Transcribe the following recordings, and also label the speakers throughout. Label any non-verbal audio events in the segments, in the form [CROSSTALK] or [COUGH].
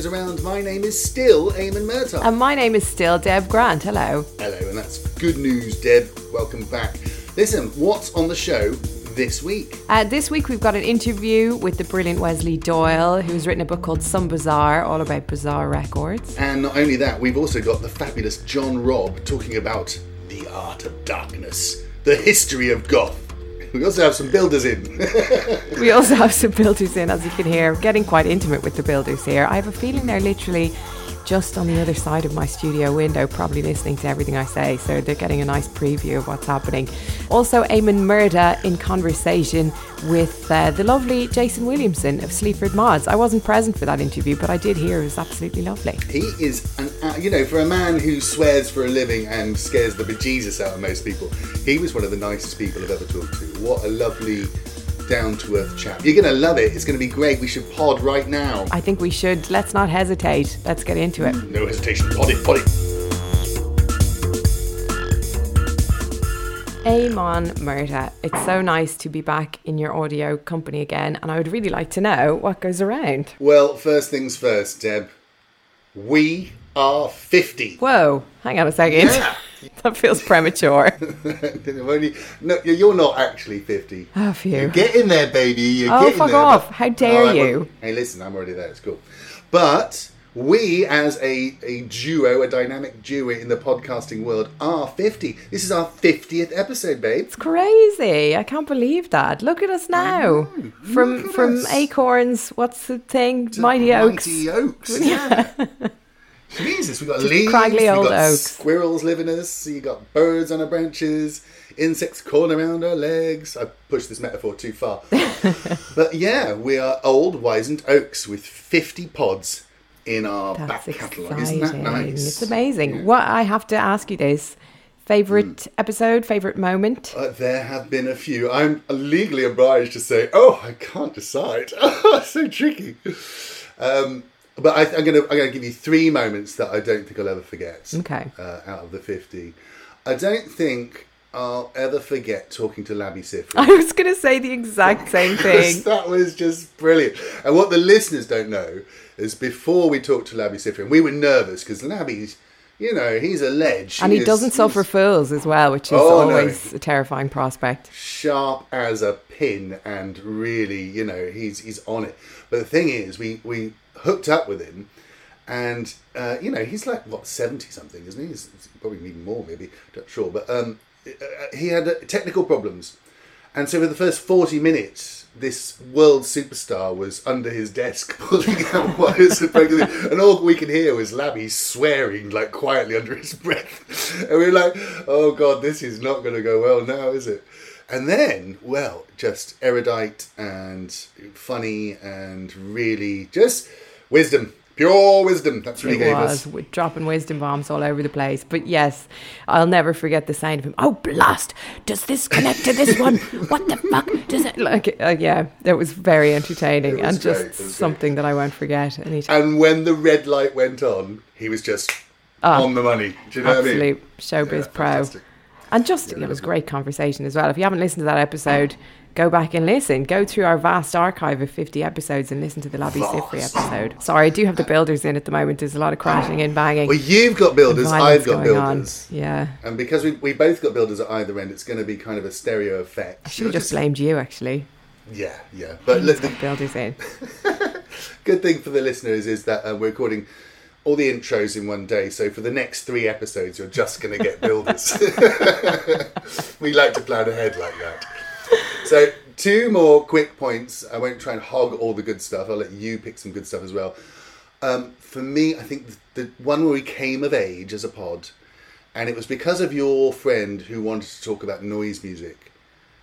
Speaker 1: Goes Around. My name is still Eamon Murtaugh.
Speaker 2: And my name is still Deb Grant. Hello.
Speaker 1: Hello, and that's good news, Deb. Welcome back. Listen, what's on the show this week?
Speaker 2: Uh, this week we've got an interview with the brilliant Wesley Doyle, who's written a book called Some Bizarre, all about bizarre records.
Speaker 1: And not only that, we've also got the fabulous John Robb talking about the art of darkness, the history of goth. We also have some builders in. [LAUGHS]
Speaker 2: We also have some builders in, as you can hear, getting quite intimate with the builders here. I have a feeling they're literally just on the other side of my studio window, probably listening to everything I say. So they're getting a nice preview of what's happening. Also, Eamon Murtaugh in conversation with uh, the lovely Jason Williamson of Sleaford Mods. I wasn't present for that interview, but I did hear it was absolutely lovely.
Speaker 1: he is an, uh, you know, for a man who swears for a living and scares the bejesus out of most people, he was one of the nicest people I've ever talked to. What a lovely, down to earth chap. You're going to love it. It's going to be great. We should pod right now.
Speaker 2: I think we should, let's not hesitate. Let's get into it.
Speaker 1: No hesitation. Pod it, pod it.
Speaker 2: Eamon Murtaugh, it's so nice to be back in your audio company again, and I would really like to know what goes around.
Speaker 1: Well, first things first, Deb. We are 50.
Speaker 2: Whoa, hang on a second.
Speaker 1: Yeah. [LAUGHS]
Speaker 2: that feels premature. [LAUGHS]
Speaker 1: Only- no, you're not actually 50.
Speaker 2: Oh, phew.
Speaker 1: You're getting there, baby. You're
Speaker 2: Oh, fuck
Speaker 1: there,
Speaker 2: off.
Speaker 1: but-
Speaker 2: How dare oh,
Speaker 1: I
Speaker 2: you.
Speaker 1: Hey, listen, I'm already there. It's cool. But we, as a, a duo, a dynamic duo in the podcasting world, are 50. This is our 50th episode, babe.
Speaker 2: It's crazy. I can't believe that. Look at us now. From from
Speaker 1: us.
Speaker 2: acorns, what's the thing? Mighty oaks.
Speaker 1: Mighty Oaks. [LAUGHS] Yeah. Jesus, we got leaves.
Speaker 2: craggy
Speaker 1: we
Speaker 2: old
Speaker 1: got
Speaker 2: oaks.
Speaker 1: squirrels living us. You got birds on our branches. Insects crawling around our legs. I pushed this metaphor too far. [LAUGHS] but yeah, we are old, wizened oaks with 50 pods in our
Speaker 2: That's
Speaker 1: back catalogue. Isn't that nice?
Speaker 2: It's amazing. What I have to ask you this. Favorite episode, favorite moment?
Speaker 1: Uh, there have been a few. I'm legally obliged to say, oh, I can't decide. [LAUGHS] so tricky. Um, but I, I'm going to I'm to give you three moments that I don't think I'll ever forget.
Speaker 2: Okay.
Speaker 1: Uh, out of the 50. I don't think I'll ever forget talking to Labi Siffre.
Speaker 2: I was going to say the exact [LAUGHS] same thing.
Speaker 1: that was just brilliant. And what the listeners don't know is before we talked to Labi Siffre, and we were nervous because Labi's, you know, he's a ledge.
Speaker 2: And he
Speaker 1: is-
Speaker 2: doesn't suffer fools as well, which is
Speaker 1: Oh, no.
Speaker 2: always a terrifying prospect.
Speaker 1: sharp as a pin and really you know he's he's on it but the thing is we we hooked up with him and uh, you know he's like what 70 something isn't he he's probably even more maybe not sure but um uh, he had technical problems and so for the first 40 minutes this world superstar was under his desk [LAUGHS] pulling out wires and breaking and all we can hear was Labi swearing like quietly under his breath. And we are like oh god this is not going to go well now is it? And then, well, just erudite and funny and really just wisdom, pure wisdom. That's what he
Speaker 2: It
Speaker 1: gave
Speaker 2: was
Speaker 1: us.
Speaker 2: with dropping wisdom bombs all over the place. But yes, I'll never forget the sound of him. Oh blast! Does this connect to this one? [LAUGHS] What the fuck does it? Like, uh, yeah, it was very entertaining
Speaker 1: was
Speaker 2: and just
Speaker 1: great, it was great.
Speaker 2: something that I won't forget. anytime.
Speaker 1: And when the red light went on, he was just
Speaker 2: Ah,
Speaker 1: on the money. Do you know what I mean?
Speaker 2: Absolute showbiz
Speaker 1: Yeah,
Speaker 2: pro.
Speaker 1: fantastic.
Speaker 2: And just, it was great conversation as well. If you haven't listened to that episode, go back and listen. Go through our vast archive of 50 episodes and listen to the Labi
Speaker 1: Siffre
Speaker 2: episode. Sorry, I do have the builders in at the moment. There's a lot of crashing and banging.
Speaker 1: Well, you've got builders, I've got
Speaker 2: going on.
Speaker 1: builders.
Speaker 2: Yeah.
Speaker 1: And because we, we both got builders at either end, it's going to be kind of a stereo effect.
Speaker 2: I should have just blamed you, actually.
Speaker 1: Yeah, yeah. But look, the
Speaker 2: builders in. [LAUGHS]
Speaker 1: good thing for the listeners is that uh, we're recording all the intros in one day. So for the next three episodes, you're just going to get builders. [LAUGHS] we like to plan ahead like that. So two more quick points. I won't try and hog all the good stuff. I'll let you pick some good stuff as well. Um, for me, I think the, the one where we came of age as a pod, and it was because of your friend who wanted to talk about noise music.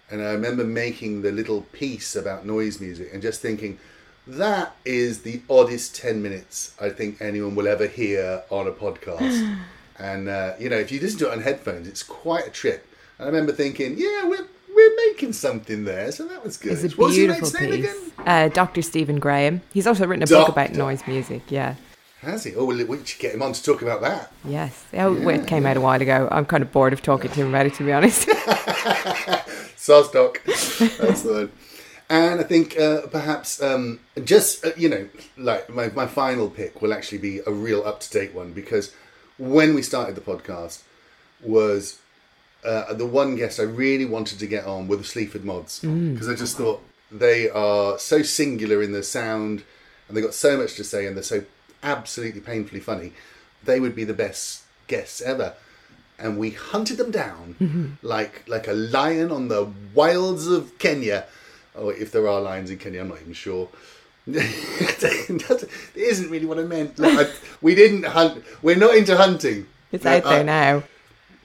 Speaker 1: And I remember making the little piece about noise music and just thinking, that is the oddest 10 minutes I think anyone will ever hear on a podcast. [SIGHS] and, uh, you know, if you listen to it on headphones, it's quite a trip. And I remember thinking, yeah, we're, we're making something there. So that was good.
Speaker 2: It's a
Speaker 1: What's your
Speaker 2: beautiful
Speaker 1: mate's name
Speaker 2: piece.
Speaker 1: again?
Speaker 2: Uh, Dr. Stephen Graham. He's also written a book about noise music. Yeah.
Speaker 1: Has he? Oh, well, we should get him on to talk about that.
Speaker 2: Yes. Oh, well, it came out a while ago. I'm kind of bored of talking to him about it, to be honest. [LAUGHS] [LAUGHS]
Speaker 1: Sosdoc. That's the one. And I think uh, perhaps um, just, uh, you know, like my, my final pick will actually be a real up to date one because when we started the podcast was uh, the one guest I really wanted to get on were the Sleaford Mods mm. because I just thought they are so singular in their sound and they got so much to say and they're so absolutely painfully funny. They would be the best guests ever. And we hunted them down mm-hmm. like like a lion on the wilds of Kenya. Oh, if there are lions in Kenya, I'm not even sure. [LAUGHS] it isn't really what I meant. Like, I, we didn't hunt. We're not into hunting.
Speaker 2: It's out there
Speaker 1: I-
Speaker 2: now.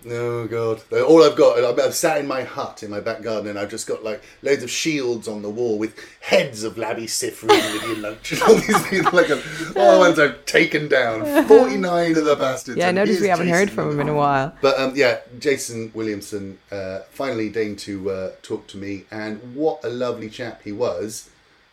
Speaker 1: Oh god! All I've got, I've I've sat in my hut in my back garden, and I've just got like loads of shields on the wall with heads of Labi and Lydia Lunch and all these people. Like, all the ones I've taken down. Forty nine of the bastards.
Speaker 2: Yeah, I noticed we haven't heard from him in a while.
Speaker 1: But um, yeah, Jason Williamson uh, finally deigned to uh, talk to me, and what a lovely chap he was.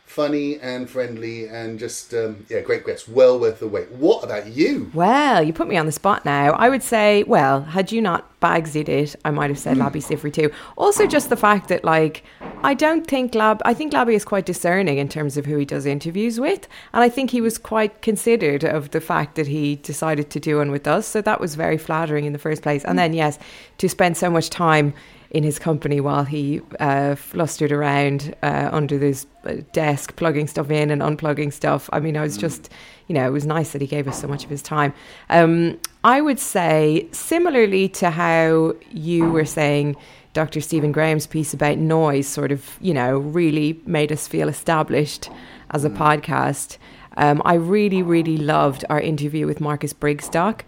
Speaker 1: Funny and friendly, and just um, yeah, great guest. Well worth the wait. What about you?
Speaker 2: Well, you put me on the spot now. I would say, well, had you not Bagsied it, I might have said Labi Siffre too. Also, just the fact that, like, I don't think Lab, I think Labi is quite discerning in terms of who he does interviews with. And I think he was quite considered of the fact that he decided to do one with us. So that was very flattering in the first place. And then, yes, to spend so much time in his company while he uh, flustered around uh, under this uh, desk, plugging stuff in and unplugging stuff. I mean, I was just, you know, it was nice that he gave us so much of his time. Um, I would say, similarly to how you were saying, Dr. Stephen Graham's piece about noise sort of, you know, really made us feel established as a podcast. Um, I really, really loved our interview with Marcus Brigstocke.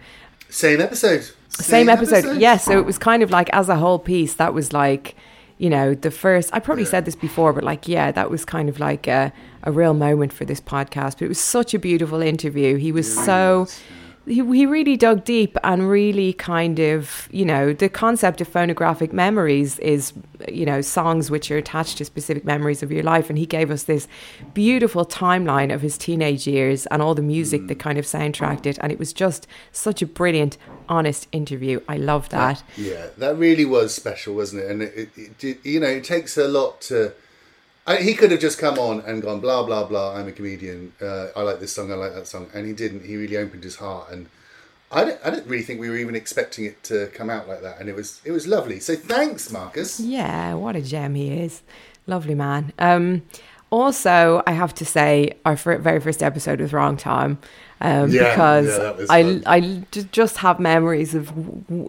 Speaker 1: Same episode.
Speaker 2: Same, episode. Yeah, so it was kind of like as a whole piece, that was like, you know, the first I probably said this before, but like, yeah, that was kind of like a, a real moment for this podcast. But it was such a beautiful interview. He was so he, he really dug deep and really kind of, you know, the concept of phonographic memories is, you know, songs which are attached to specific memories of your life. And he gave us this beautiful timeline of his teenage years and all the music mm. that kind of soundtracked it. And it was just such a brilliant, honest interview. I love that.
Speaker 1: Yeah, that really was special, wasn't it? And it, it, it you know, it takes a lot to. I, he could have just come on and gone blah blah blah. I'm a comedian. Uh, I like this song. I like that song, and he didn't. He really opened his heart, and I don't, I don't really think we were even expecting it to come out like that. And it was it was lovely. So thanks, Marcus.
Speaker 2: Yeah, what a gem he is. Lovely man. Um, also, I have to say, our very first episode was Wrong Tom. Um,
Speaker 1: Yeah,
Speaker 2: because
Speaker 1: yeah,
Speaker 2: I,
Speaker 1: fun.
Speaker 2: I just have memories of,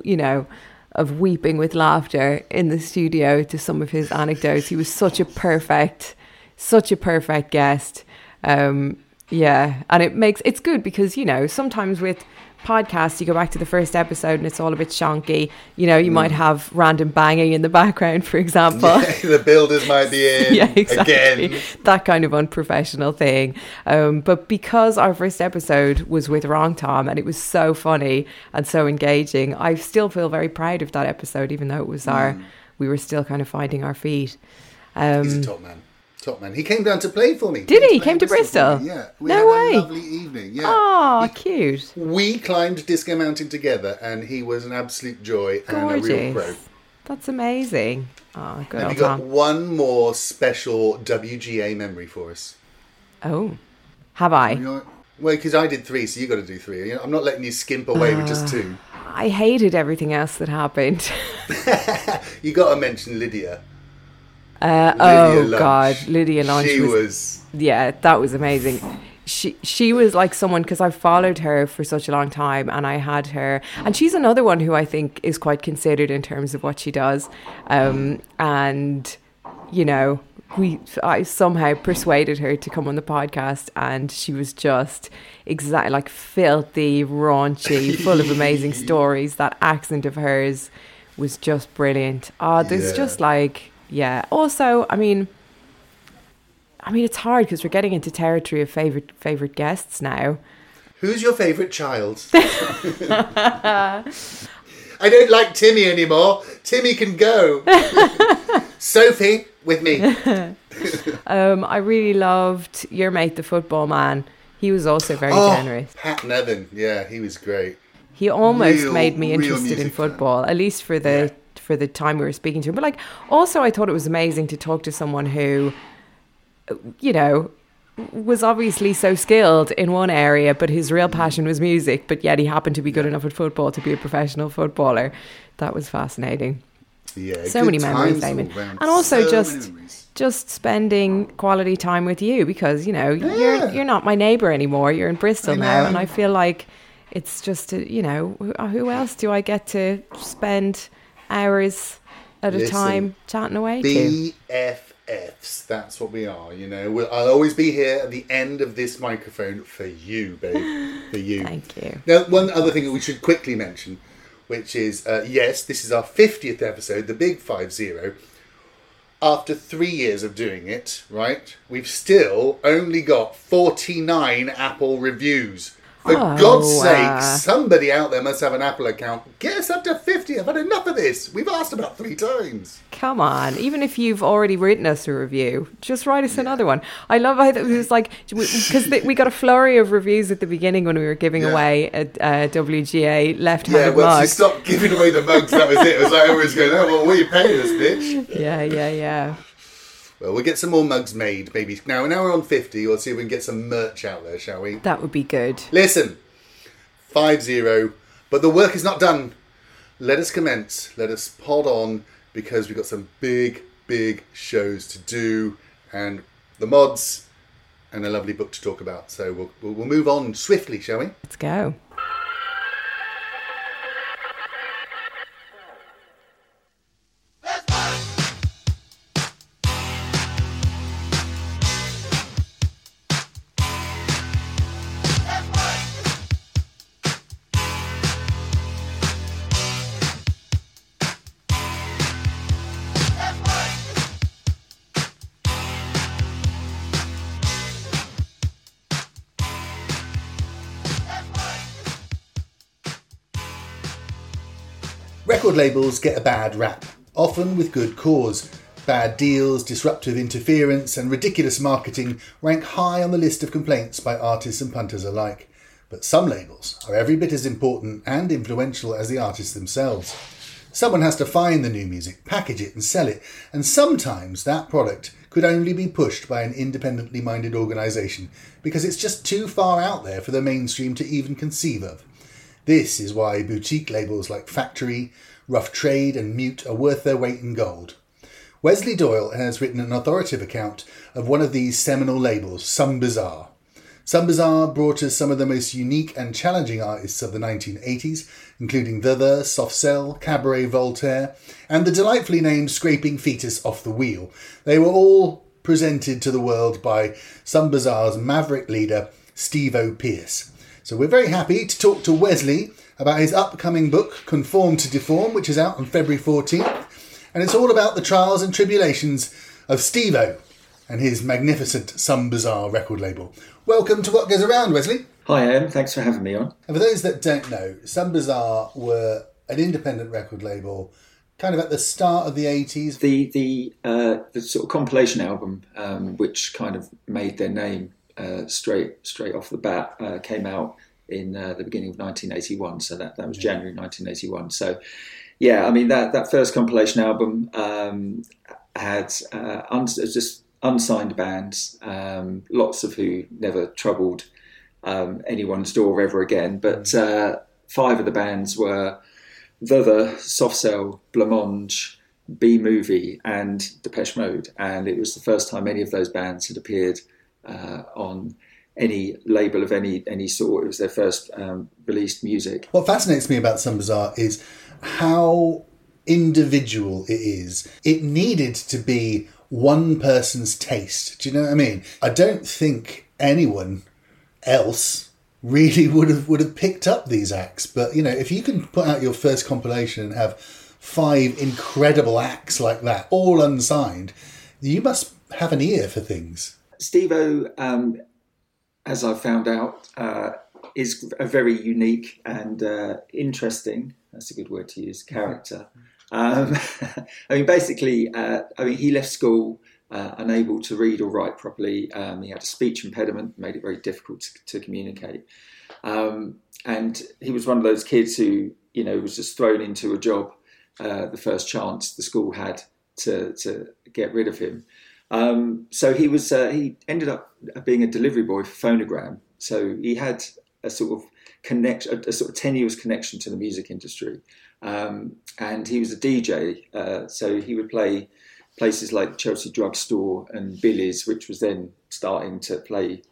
Speaker 2: you know, of weeping with laughter in the studio to some of his anecdotes. He was such a perfect, such a perfect guest. Um, yeah, and it makes it's good because you know sometimes with podcasts you go back to the first episode and it's all a bit shonky. You know, you
Speaker 1: Mm.
Speaker 2: might have random banging in the background, for example. [LAUGHS]
Speaker 1: the builders might be [LAUGHS] in
Speaker 2: yeah, exactly.
Speaker 1: again.
Speaker 2: That kind of unprofessional thing. Um, but because our first episode was with Wrong Tom and it was so funny and so engaging, I still feel very proud of that episode, even though it was our, we were still kind of finding our feet. Um,
Speaker 1: He's a top man. Top man. He came down to play for me.
Speaker 2: Did he?
Speaker 1: play
Speaker 2: Came to Bristol?
Speaker 1: Yeah. We
Speaker 2: No
Speaker 1: had
Speaker 2: way.
Speaker 1: A lovely evening. Yeah.
Speaker 2: oh, cute.
Speaker 1: We climbed Disco Mountain together, and he was an absolute joy and a real pro.
Speaker 2: Gorgeous. That's amazing. Oh, good
Speaker 1: And we got one more special WGA memory for us.
Speaker 2: Oh, have I?
Speaker 1: Well, because I did three, so you got to do three. You know, I'm not letting you skimp away with
Speaker 2: Ah.
Speaker 1: just two.
Speaker 2: I hated everything else that happened. [LAUGHS]
Speaker 1: You got to mention Lydia.
Speaker 2: Uh, oh
Speaker 1: Lunch.
Speaker 2: God, Lydia Lunch
Speaker 1: She
Speaker 2: was,
Speaker 1: was.
Speaker 2: yeah, that was amazing. She she was like someone because I've followed her for such a long time, and I had her, and she's another one who I think is quite considered in terms of what she does, um, and you know. We, I somehow persuaded her to come on the podcast, and she was just exactly like filthy, raunchy, full of amazing [LAUGHS] stories. That accent of hers was just brilliant. Oh, there's
Speaker 1: Yeah.
Speaker 2: just like, yeah. Also, I mean, I mean, it's hard because we're getting into territory of favorite favorite guests now.
Speaker 1: Who's your favourite child? [LAUGHS] I don't like Timmy anymore. Timmy can go. [LAUGHS] Sophie, with me. [LAUGHS]
Speaker 2: Um, I really loved your mate, the football man. He was also very
Speaker 1: Oh,
Speaker 2: generous.
Speaker 1: Pat Nevin. Yeah, he was great.
Speaker 2: He almost
Speaker 1: real-
Speaker 2: made me interested in
Speaker 1: music fan.
Speaker 2: football, at least for the
Speaker 1: Yeah.
Speaker 2: For the time we were speaking to him. But like, also, I thought it was amazing to talk to someone who you know, was obviously so skilled in one area, but his real passion was music. But yet he happened to be good enough at football to be a professional footballer. That was fascinating.
Speaker 1: Yeah,
Speaker 2: So many memories, Damon. And also
Speaker 1: So
Speaker 2: just- Just spending quality time with you because you know you're you're not my neighbour anymore. You're in Bristol now, and I feel like it's just a, you know who, uh, who else do I get to spend hours at a time chatting away to?
Speaker 1: BFFs. That's what we are. You know, we'll, I'll always be here at the end of this microphone for you, babe, for you. [LAUGHS]
Speaker 2: Thank you.
Speaker 1: Now, one other thing that we should quickly mention, which is uh, yes, this is our fiftieth episode, the big five zero. After three years of doing it, right, we've still only got forty nine Apple reviews. For
Speaker 2: Oh,
Speaker 1: God's sake,
Speaker 2: uh.
Speaker 1: somebody out there must have an Apple account. Get us up to 50. I've had enough of this. We've asked about three times.
Speaker 2: Come on, even if you've already written us a review, just write us another one. I love how it was like because we got a flurry of reviews at the beginning when we were giving
Speaker 1: Yeah.
Speaker 2: away a, a WGA left-handed
Speaker 1: once you
Speaker 2: mug.
Speaker 1: stopped giving away the mugs, that was it. It was like everyone's going, oh, well, what are you paying us, bitch?
Speaker 2: Yeah, yeah, yeah.
Speaker 1: Well, we'll get some more mugs made, maybe. Now, now we're on 50. We'll see if we can get some merch out there, shall we?
Speaker 2: That would be good.
Speaker 1: Listen, 5 0, but the work is not done. Let us commence. Let us pod on because we've got some big, big shows to do and the mods and a lovely book to talk about. So we'll, we'll, we'll move on swiftly, shall we?
Speaker 2: Let's go.
Speaker 1: Record labels get a bad rap, often with good cause. Bad deals, disruptive interference, and ridiculous marketing rank high on the list of complaints by artists and punters alike. But some labels are every bit as important and influential as the artists themselves. Someone has to find the new music, package it, and sell it, and sometimes that product could only be pushed by an independently minded organisation because it's just too far out there for the mainstream to even conceive of. This is why boutique labels like Factory, Rough Trade, and Mute are worth their weight in gold. Wesley Doyle has written an authoritative account of one of these seminal labels, Some Bizarre. Some Bizarre brought us some of the most unique and challenging artists of the 1980s, including The The, Soft Cell, Cabaret Voltaire, and the delightfully named Scraping Fetus Off the Wheel. They were all presented to the world by Some Bizarre's maverick leader, Stevo Pearce. So we're very happy to talk to Wesley about his upcoming book, Conform to Deform, which is out on February 14th. And it's all about the trials and tribulations of Stevo and his magnificent Some Bizarre record label. Welcome to What Goes Around, Wesley.
Speaker 3: Hi, Em. Thanks for having me on.
Speaker 1: And for those that don't know, Some Bizarre were an independent record label kind of at the start of the 80s.
Speaker 3: The the uh, the sort of compilation album, um, which kind of made their name uh, straight straight off the bat, uh, came out in uh, the beginning of 1981. So that that was January 1981. So yeah, I mean that that first compilation album um, had uh, un- just unsigned bands, um, lots of who never troubled um, anyone's door ever again. But uh, five of the bands were The The, Soft Cell, Blancmange, B Movie, and Depeche Mode. And it was the first time any of those bands had appeared uh, on any label of any any sort. It was their first um, released music.
Speaker 1: What fascinates me about Some Bizarre is how individual it is. It needed to be one person's taste. Do you know what I mean? I don't think anyone else really would have would have picked up these acts. But you know, if you can put out your first compilation and have five incredible acts like that, all unsigned, you must have an ear for things.
Speaker 3: Stevo, um, as I've found out, uh, is a very unique and uh, interesting. That's a good word to use. Character. [LAUGHS] Um, [LAUGHS] I mean, basically, uh, I mean, he left school uh, unable to read or write properly. Um, he had a speech impediment, made it very difficult to, to communicate. Um, and he was one of those kids who, you know, was just thrown into a job uh, the first chance the school had to to get rid of him. Um, so he was uh, he ended up being a delivery boy for Phonogram. So he had a sort of connection, a, a sort of tenuous connection to the music industry, um, and he was a DJ. Uh, so he would play places like Chelsea Drugstore and Billy's, which was then starting to play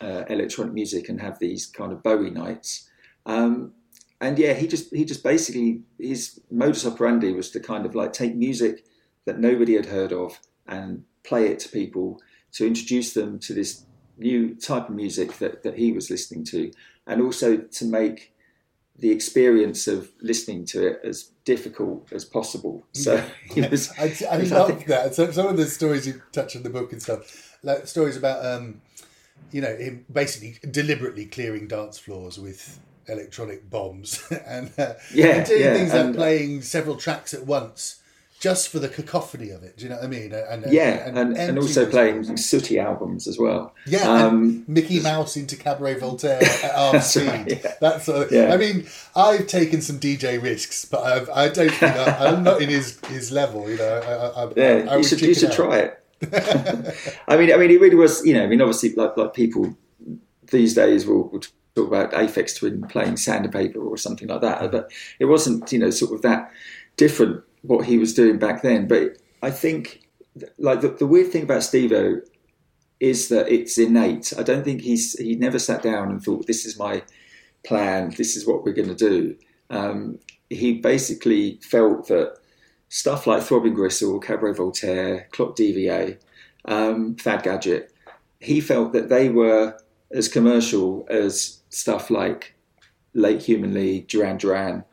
Speaker 3: uh, electronic music and have these kind of Bowie nights. Um, and yeah, he just he just basically his modus operandi was to kind of like take music that nobody had heard of and play it to people to introduce them to this new type of music that, that he was listening to, and also to make the experience of listening to it as difficult as possible. So [LAUGHS] was,
Speaker 1: I, I [LAUGHS] love that. So some of the stories you touch in the book and stuff, like stories about um, you know him basically deliberately clearing dance floors with electronic bombs [LAUGHS] and, uh,
Speaker 3: yeah,
Speaker 1: and doing
Speaker 3: yeah,
Speaker 1: things
Speaker 3: and,
Speaker 1: like playing several tracks at once just for the cacophony of it. Do you know what I mean?
Speaker 3: And, yeah, and, and, and also playing sooty albums as well.
Speaker 1: Yeah, um, Mickey Mouse into Cabaret Voltaire [LAUGHS] at arm speed. Right, yeah. That sort of, yeah. I mean, I've taken some DJ risks, but I've, I do not think I, am not in his, his level. You know, I, I,
Speaker 3: yeah, you should you should try it. [LAUGHS] I mean, I mean, it really was. You know, I mean, obviously, like like people these days will, will talk about Aphex Twin playing Sandpaper or something like that, but it wasn't. You know, sort of that different what he was doing back then. But I think, like the, the weird thing about Stevo is that it's innate. I don't think he's he never sat down and thought this is my plan. This is what we're going to do. Um, he basically felt that stuff like Throbbing Gristle, Cabaret Voltaire, Clock DVA, um, Fad Gadget, he felt that they were as commercial as stuff like Late Human League, Duran Duran,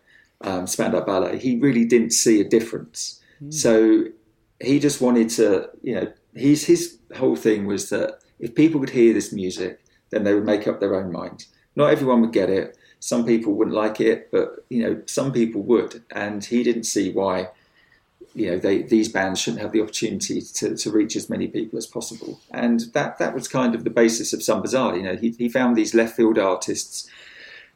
Speaker 3: um, Spandau Ballet, he really didn't see a difference. Mm. So he just wanted to, you know, his his whole thing was that if people could hear this music, then they would make up their own mind. Not everyone would get it. Some people wouldn't like it, but you know, some people would, and he didn't see why. You know, they, these bands shouldn't have the opportunity to, to reach as many people as possible, and that that was kind of the basis of Some Bizzare. You know, he, he found these left field artists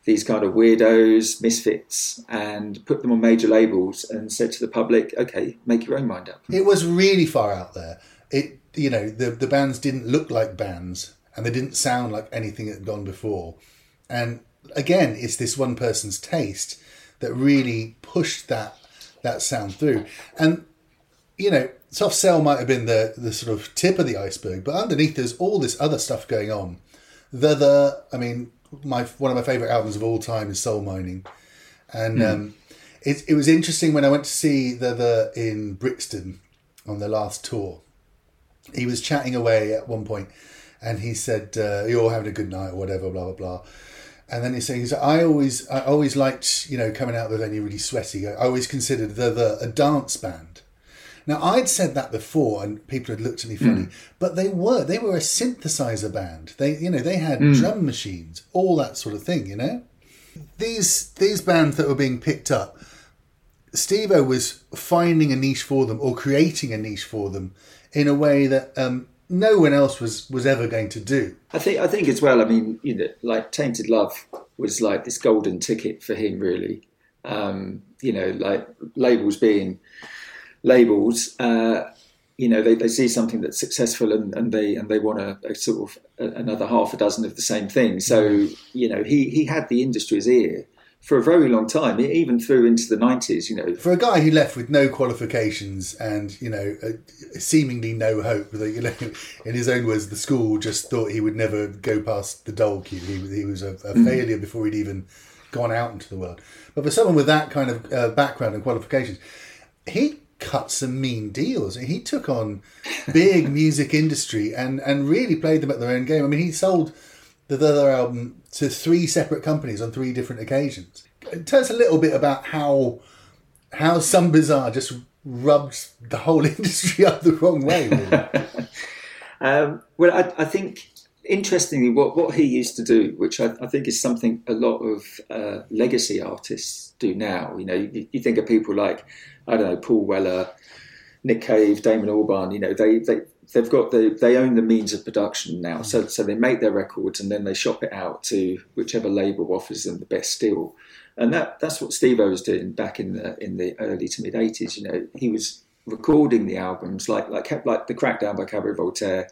Speaker 3: these kind of weirdos, misfits, and put them on major labels and said to the public, okay, make your own mind up.
Speaker 1: It was really far out there. It, you know, the, the bands didn't look like bands and they didn't sound like anything that had gone before. And again, it's this one person's taste that really pushed that that sound through. And, you know, Soft Cell might have been the, the sort of tip of the iceberg, but underneath there's all this other stuff going on. The, the I mean, my one of my favorite albums of all time is Soul Mining, and mm. um, it it was interesting when I went to see the the in Brixton on their last tour. He was chatting away at one point, and he said, uh, "You're all having a good night or whatever." Blah blah blah. And then he's saying, he's I always, I always liked, you know, coming out of the venue really sweaty. I always considered the, the a dance band. Now I'd said that before, and people had looked at me funny, mm. but they were they were a synthesizer band. They you know they had mm. drum machines, all that sort of thing. You know, these these bands that were being picked up, Stevo was finding a niche for them or creating a niche for them in a way that um, no one else was was ever going to do.
Speaker 3: I think I think as well. I mean, you know, like Tainted Love was like this golden ticket for him, really. Um, you know, like labels being labels, uh, you know, they, they see something that's successful and, and they and they want a, a sort of a, another half a dozen of the same thing. So you know, he he had the industry's ear for a very long time, even through into the nineties. You know,
Speaker 1: for a guy who left with no qualifications and you know, seemingly no hope. That you know, [LAUGHS] in his own words, the school just thought he would never go past the dole queue. He, he was a, a mm. failure before he'd even gone out into the world. But for someone with that kind of uh, background and qualifications, he cut some mean deals. He took on big [LAUGHS] music industry and, and really played them at their own game. I mean, he sold the other album to three separate companies on three different occasions. Tell us a little bit about how how Some Bizarre just rubbed the whole [LAUGHS] industry up the wrong way. Really. [LAUGHS]
Speaker 3: um, well, I, I, think interestingly, what, what he used to do, which I, I think is something a lot of uh, legacy artists do now. You know, you, you think of people like I don't know, Paul Weller, Nick Cave, Damon Albarn, you know, they, they, they've got the, they own the means of production now. So, so they make their records and then they shop it out to whichever label offers them the best deal. And that, that's what Stevo was doing back in the, in the early to mid eighties. You know, he was recording the albums, like like like the Crackdown by Cabaret Voltaire.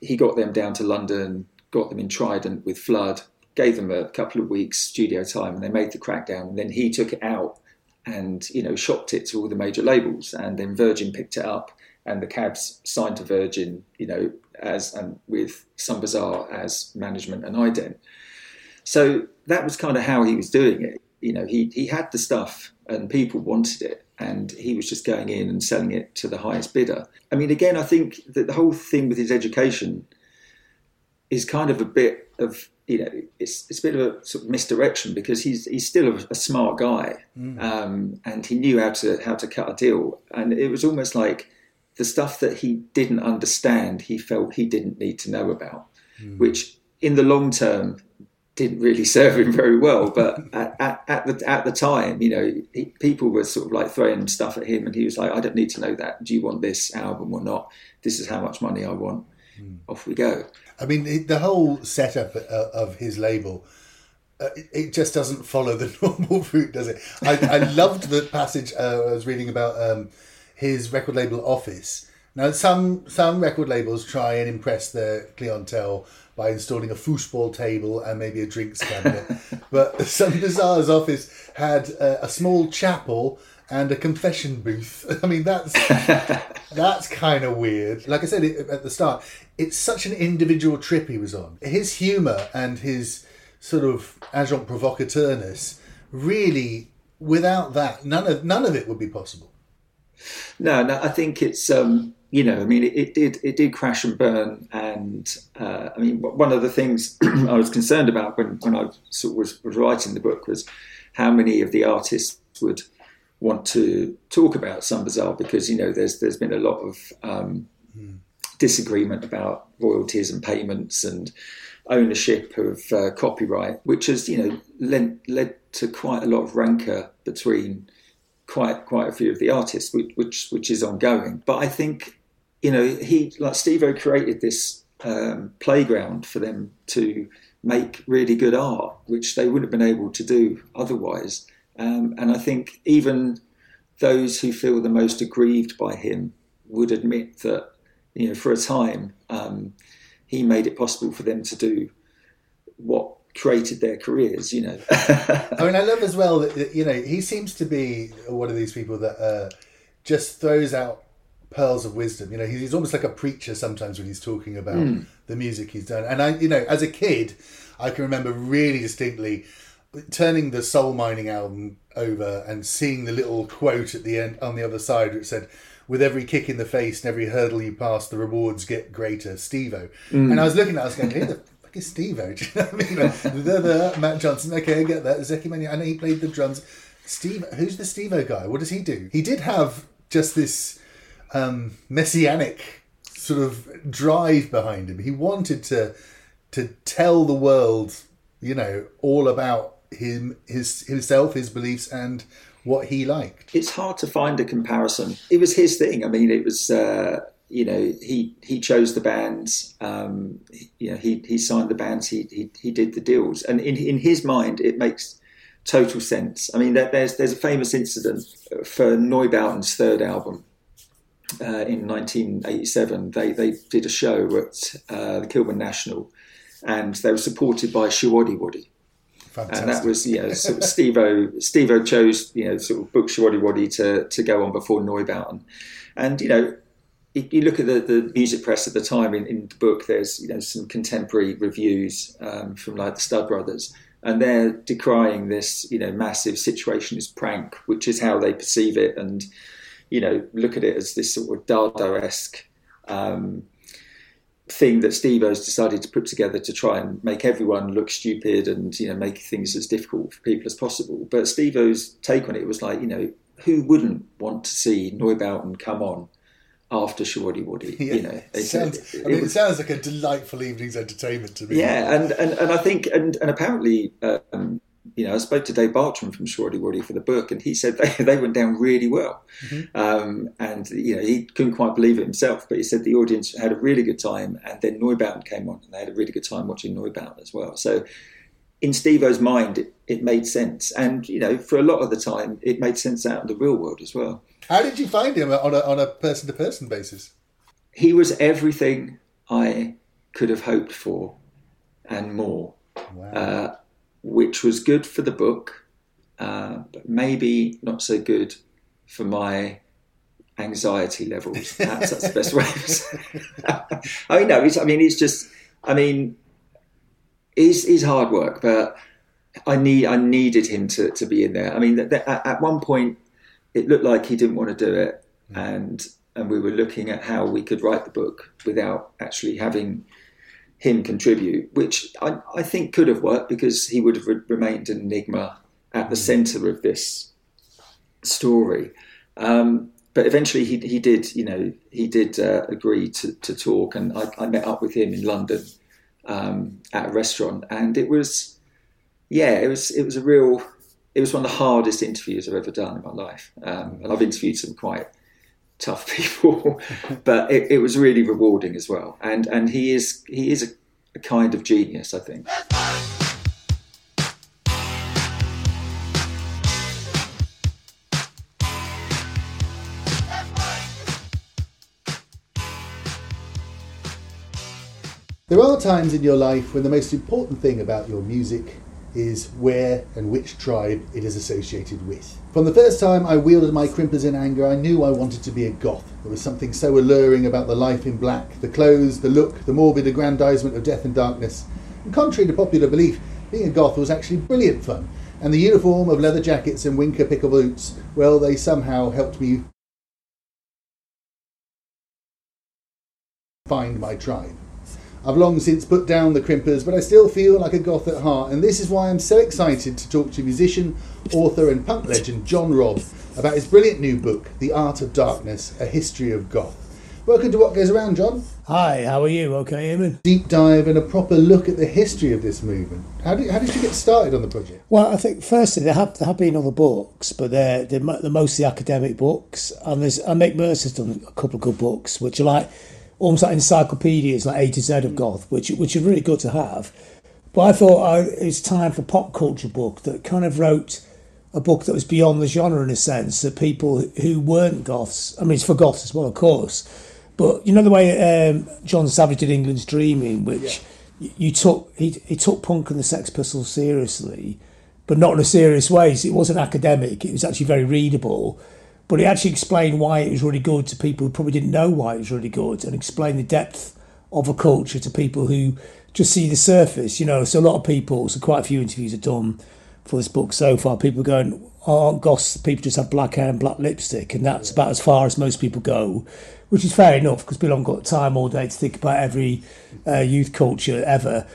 Speaker 3: He got them down to London, got them in Trident with Flood, gave them a couple of weeks studio time, and they made the Crackdown. And then he took it out and you know shopped it to all the major labels, and then Virgin picked it up, and the Cabs signed to Virgin, you know, as and with Some Bizarre as management and ident. So that was kind of how he was doing it. You know, he he had the stuff and people wanted it, and he was just going in and selling it to the highest bidder. I mean, again, I think that the whole thing with his education is kind of a bit of you know it's it's a bit of a sort of misdirection because he's he's still a, a smart guy mm. um, and he knew how to how to cut a deal and it was almost like the stuff that he didn't understand he felt he didn't need to know about mm. which in the long term didn't really serve him very well. But at, at, at, the at the time, you know, he, people were sort of like throwing stuff at him, and he was like, "I don't need to know that. Do you want this album or not? This is how much money I want. Mm. Off we go."
Speaker 1: I mean, the whole setup uh, of his label. Uh, it just doesn't follow the [LAUGHS] normal route, does it? I, I loved the passage uh, I was reading about um, his record label office. Now, some some record labels try and impress their clientele by installing a foosball table and maybe a drinks cabinet. [LAUGHS] but Some Bizarre's office had a, a, small chapel and a confession booth. [LAUGHS] I mean, that's [LAUGHS] that's kind of weird. Like I said it, at the start, it's such an individual trip he was on. His humour and his sort of agent provocateurness really, without that, none of none of it would be possible.
Speaker 3: No, no, I think it's um, you know, I mean, it, it, did it did crash and burn, and uh, I mean, one of the things [CLEARS THROAT] I was concerned about when when I sort of was, was writing the book was how many of the artists would want to talk about Some Bizarre because you know there's there's been a lot of um, mm. disagreement about royalties and payments and ownership of uh, copyright, which has you know led led to quite a lot of rancor between quite quite a few of the artists, which which, which is ongoing. But I think you know he like Stevo created this um, playground for them to make really good art, which they wouldn't have been able to do otherwise. Um, and I think even those who feel the most aggrieved by him would admit that you know for a time um, he made it possible for them to do what created their careers, you know. [LAUGHS]
Speaker 1: I mean, I love as well that, you know, he seems to be one of these people that uh, just throws out pearls of wisdom. You know, he's, almost like a preacher sometimes when he's talking about mm. the music he's done. And I, you know, as a kid, I can remember really distinctly turning the Soul Mining album over and seeing the little quote at the end on the other side which said, with every kick in the face and every hurdle you pass, the rewards get greater, Stevo. Mm. And I was looking at it, I was going, who the fuck is Stevo. [LAUGHS] Do you know what I mean? the, the, [LAUGHS] Matt Johnson, okay, I get that. Zeke Manyika, I know he played the drums. Steve, who's the Stevo guy? What does he do? He did have just this um, messianic sort of drive behind him. He wanted to to tell the world, you know, all about him, his himself, his beliefs, and what he liked.
Speaker 3: It's hard to find a comparison. It was his thing. I mean, it was. Uh, you know, he he chose the bands. Um, you know, he he signed the bands. He he, he did the deals, and in in his mind, it makes total sense. I mean, there's there's a famous incident for Neubauten's third album. Uh, in 1987, they they did a show at uh, the Kilburn National, and they were supported by Showaddywaddy. Fantastic. And that was, you know, sort of Stevo, Stevo chose, you know, sort of book Showaddywaddy to, to go on before Neubauten. And, you know, you look at the, the music press at the time in, in the book, there's you know some contemporary reviews um, from like the Stud Brothers, and they're decrying this you know massive situationist prank, which is how they perceive it, and you know look at it as this sort of Dada-esque um, thing that Stevo's decided to put together to try and make everyone look stupid and you know make things as difficult for people as possible. But Stevo's take on it was like you know who wouldn't want to see Neubauten come on after Showaddywaddy. [LAUGHS] Yeah. You know,
Speaker 1: it, sounds, it, it, I mean, was, it, sounds like a delightful evening's entertainment to me.
Speaker 3: Yeah, and, and, and I think and and apparently, um, you know, I spoke to Dave Bartram from Showaddywaddy for the book, and he said they, [LAUGHS] they went down really well, mm-hmm. um, and you know he couldn't quite believe it himself, but he said the audience had a really good time, and then Neubauten came on, and they had a really good time watching Neubauten as well. So. In Stevo's mind, it made sense. And you know, for a lot of the time, it made sense out in the real world as well.
Speaker 1: How did you find him on a on a person to person basis?
Speaker 3: He was everything I could have hoped for and more,
Speaker 1: Wow.
Speaker 3: uh, which was good for the book, uh, but maybe not so good for my anxiety levels. [LAUGHS] Perhaps that's the best way of saying. [LAUGHS] I mean, no, it's, I mean, it's just, I mean, it's, it's hard work, but I need, I needed him to, to be in there. I mean, th- th- at, at one point, it looked like he didn't want to do it, and and we were looking at how we could write the book without actually having him contribute, which I, I think could have worked because he would have re- remained an enigma at the centre of this story. Um, but eventually, he, he did, you know, he did uh, agree to, to talk, and I, I met up with him in London um, at a restaurant, and it was, yeah, it was it was a real, it was one of the hardest interviews I've ever done in my life, um, and I've interviewed some quite tough [LAUGHS] people, but it, it was really rewarding as well, and and he is he is a, a kind of genius, I think.
Speaker 1: There are times in your life when the most important thing about your music is where and which tribe it is associated with. From the first time I wielded my crimpers in anger, I knew I wanted to be a goth. There was something so alluring about the life in black, the clothes, the look, the morbid aggrandizement of death and darkness. And contrary to popular belief, being a goth was actually brilliant fun. And the uniform of leather jackets and winklepicker boots, well, they somehow helped me find my tribe. I've long since put down the crimpers, but I still feel like a goth at heart, and this is why I'm so excited to talk to musician, author, and punk legend John Robb about his brilliant new book, The Art of Darkness A History of Goth. Welcome to What Goes Around, John.
Speaker 4: Hi, how are you? Okay, Eamon?
Speaker 1: Deep dive and a proper look at the history of this movement. How did, how did you get started on the project?
Speaker 4: Well, I think firstly there have there have been other books, but they're they're, mostly academic books, and there's and Mick Mercer's done a couple of good books, which are like almost like encyclopedias, like A to Z of goth, which which are really good to have. But I thought I, it was time for a pop culture book that kind of wrote a book that was beyond the genre in a sense that people who weren't goths. I mean, it's for goths as well, of course. But you know the way um, John Savage did England's Dreaming, which y you took he, he took punk and the Sex Pistols seriously, but not in a serious way. So it wasn't academic; it was actually very readable. But he actually explained why it was really good to people who probably didn't know why it was really good, and explained the depth of a culture to people who just see the surface. You know, so a lot of people, so quite a few interviews are done for this book so far. People going, oh, goss, people just have black hair and black lipstick, and that's about as far as most people go, which is fair enough because people haven't got time all day to think about every uh, youth culture ever.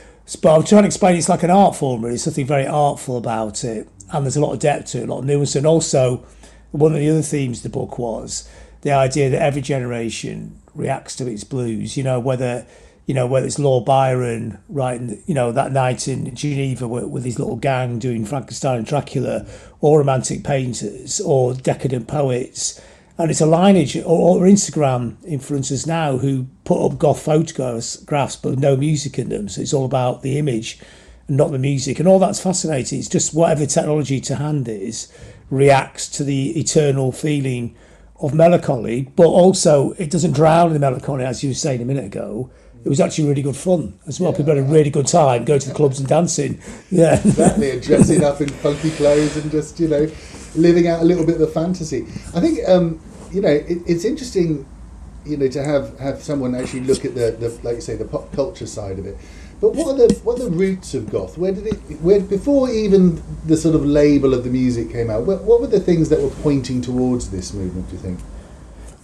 Speaker 4: But I'm trying to explain it's like an art form, really, something very artful about it, and there's a lot of depth to it, a lot of nuance, and also one of the other themes the book was the idea that every generation reacts to its blues. You know whether you know whether it's Lord Byron writing you know that night in Geneva with, with his little gang doing Frankenstein and Dracula, or romantic painters, or decadent poets. And it's a lineage, or, or Instagram influencers now who put up goth photographs, but no music in them. So it's all about the image and not the music. And all that's fascinating. It's just whatever technology to hand is reacts to the eternal feeling of melancholy, but also it doesn't drown in the melancholy, as you were saying a minute ago. It was actually really good fun as well. People had a really good time, going to the clubs and dancing. [LAUGHS] Yeah.
Speaker 1: Exactly, and dressing up in funky clothes and just, you know, living out a little bit of the fantasy. I think, um, you know, it, it's interesting, you know, to have, have someone actually look at the, the, like you say, the pop culture side of it. But what are the what are the roots of goth? Where did it? Where before even the sort of label of the music came out? What, what were the things that were pointing towards this movement? Do you think?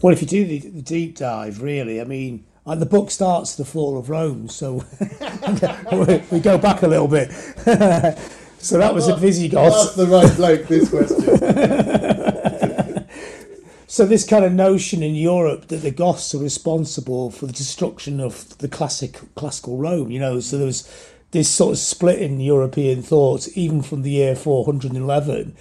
Speaker 4: Well, if you do the, the deep dive, really, I mean, the book starts the fall of Rome, so [LAUGHS] we- go back a little bit. [LAUGHS] so that was a
Speaker 1: That's
Speaker 4: Visigoths.
Speaker 1: the right bloke. This question. [LAUGHS]
Speaker 4: So this kind of notion in Europe that the Goths are responsible for the destruction of the classic classical Rome, you know, so there was this sort of split in European thought, even from the year 411.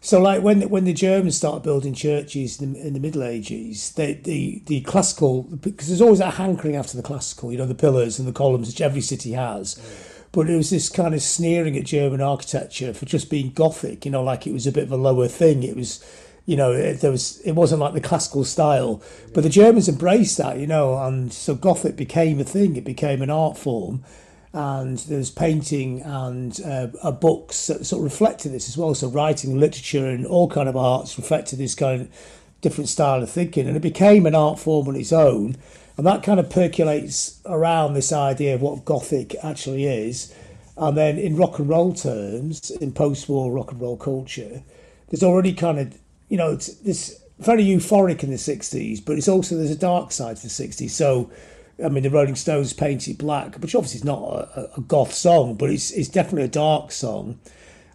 Speaker 4: So, like when when the Germans started building churches in the, in the Middle Ages, they, the the classical because there's always that hankering after the classical, you know, the pillars and the columns which every city has. Mm. but it was this kind of sneering at German architecture for just being Gothic, you know, like it was a bit of a lower thing. It was, you know, it, there was it wasn't like the classical style, but the Germans embraced that, you know, and so Gothic became a thing. It became an art form, and there's painting and uh, books that sort of reflected this as well. So writing, literature, and all kind of arts reflected this kind of different style of thinking, and it became an art form on its own. And that kind of percolates around this idea of what Gothic actually is. And then in rock and roll terms, in post-war rock and roll culture, there's already kind of, you know, it's this very euphoric in the 60s, but it's also, there's a dark side to the 60s. So, I mean, the Rolling Stones Paint It Black, which obviously is not a, a goth song, but it's, it's definitely a dark song.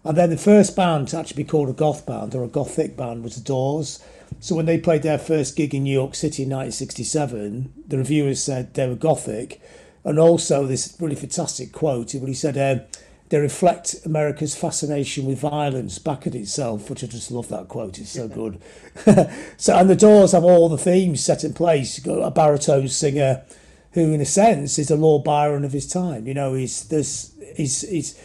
Speaker 4: And then the first band to actually be called a goth band or a gothic band was the Doors. So when they played their first gig in New York City in 1967, the reviewers said they were gothic. And also this really fantastic quote he said, uh, they reflect America's fascination with violence back at itself, which I just love that quote. It's so good. [LAUGHS] so, and the Doors have all the themes set in place. You've got a baritone singer who, in a sense, is a Lord Byron of his time. You know, he's this, he's, he's,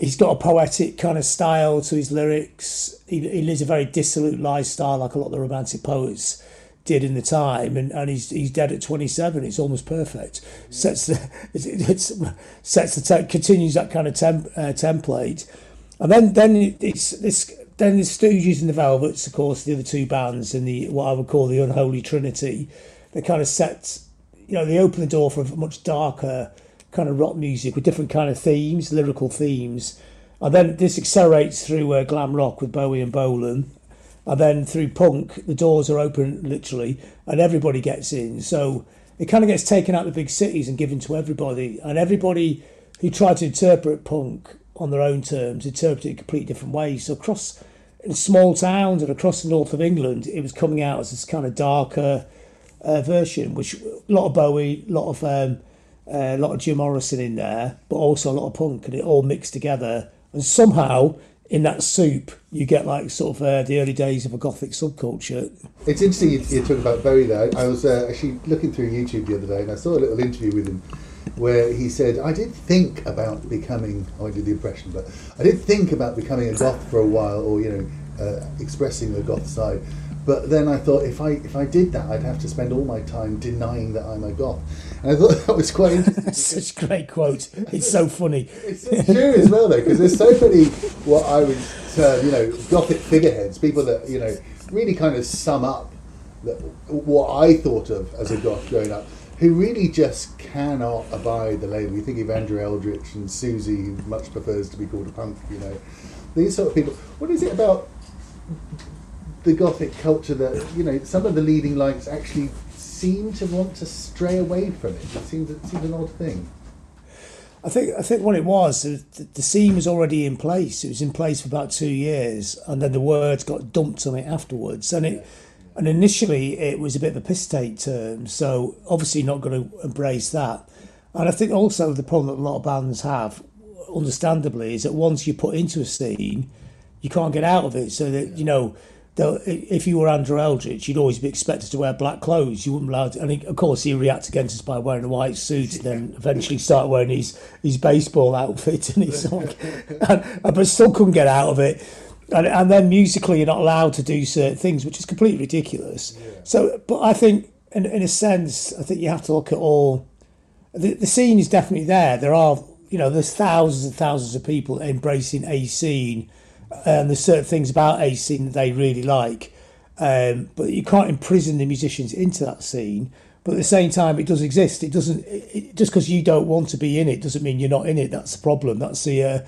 Speaker 4: he's got a poetic kind of style to his lyrics. He, he lives a very dissolute lifestyle, like a lot of the romantic poets did in the time, and, and he's he's dead at twenty seven. It's almost perfect. Sets the [LAUGHS] it's, sets the te- continues that kind of temp, uh, template, and then then it's this then the Stooges and the Velvets, of course, the other two bands in the what I would call the unholy trinity. They kind of set, you know, they open the door for a much darker kind of rock music with different kind of themes, lyrical themes. And then this accelerates through uh, glam rock with Bowie and Bolan. And then through punk, the doors are open literally and everybody gets in. So it kind of gets taken out of the big cities and given to everybody. And everybody who tried to interpret punk on their own terms interpreted it completely different ways. So across in small towns and across the north of England, it was coming out as this kind of darker uh, version, which a lot of Bowie, a lot of um, a lot of Jim Morrison in there, but also a lot of punk, and it all mixed together. And somehow, in that soup, you get like sort of uh, the early days of a gothic subculture.
Speaker 1: It's interesting you, you talk about Bowie there. I was uh, actually looking through YouTube the other day, and I saw a little interview with him where he said, "I did think about becoming. Oh, I did the impression, but I did think about becoming a goth for a while, or you know, uh, expressing the goth side." But then I thought if I if I did that, I'd have to spend all my time denying that I'm a goth. I thought that was quite [LAUGHS] interesting.
Speaker 4: Such a great quote. It's so funny.
Speaker 1: It's, it's true as well, though, because there's so many what I would term, you know, gothic figureheads, people that you know really kind of sum up that, what I thought of as a goth growing up, who really just cannot abide the label. You think of Andrew Eldritch and Siouxsie, who much prefers to be called a punk. You know, these sort of people. What is it about? the gothic culture that you know some of the leading lights actually seem to want to stray away from it. It seems it seems an odd thing.
Speaker 4: I think I think what it was the, the scene was already in place. It was in place for about two years, and then the words got dumped on it afterwards. And it and initially it was a bit of a piss take term, so obviously not going to embrace that. And I think also the problem that a lot of bands have, understandably, is that once you put into a scene, you can't get out of it. So that you know if you were Andrew Eldritch, you'd always be expected to wear black clothes. You wouldn't be allowed. To, and of course, he reacted against us by wearing a white suit, and then eventually start wearing his his baseball outfit and his like, and, but still couldn't get out of it. And, and then musically, you're not allowed to do certain things, which is completely ridiculous. Yeah. So, but I think, in, in a sense, I think you have to look at all. The, the scene is definitely there. There are, you know, there's thousands and thousands of people embracing a scene and there's certain things about a scene that they really like. Um, but you can't imprison the musicians into that scene. But at the same time, it does exist. It doesn't it, just because you don't want to be in it doesn't mean you're not in it. That's the problem. That's the uh,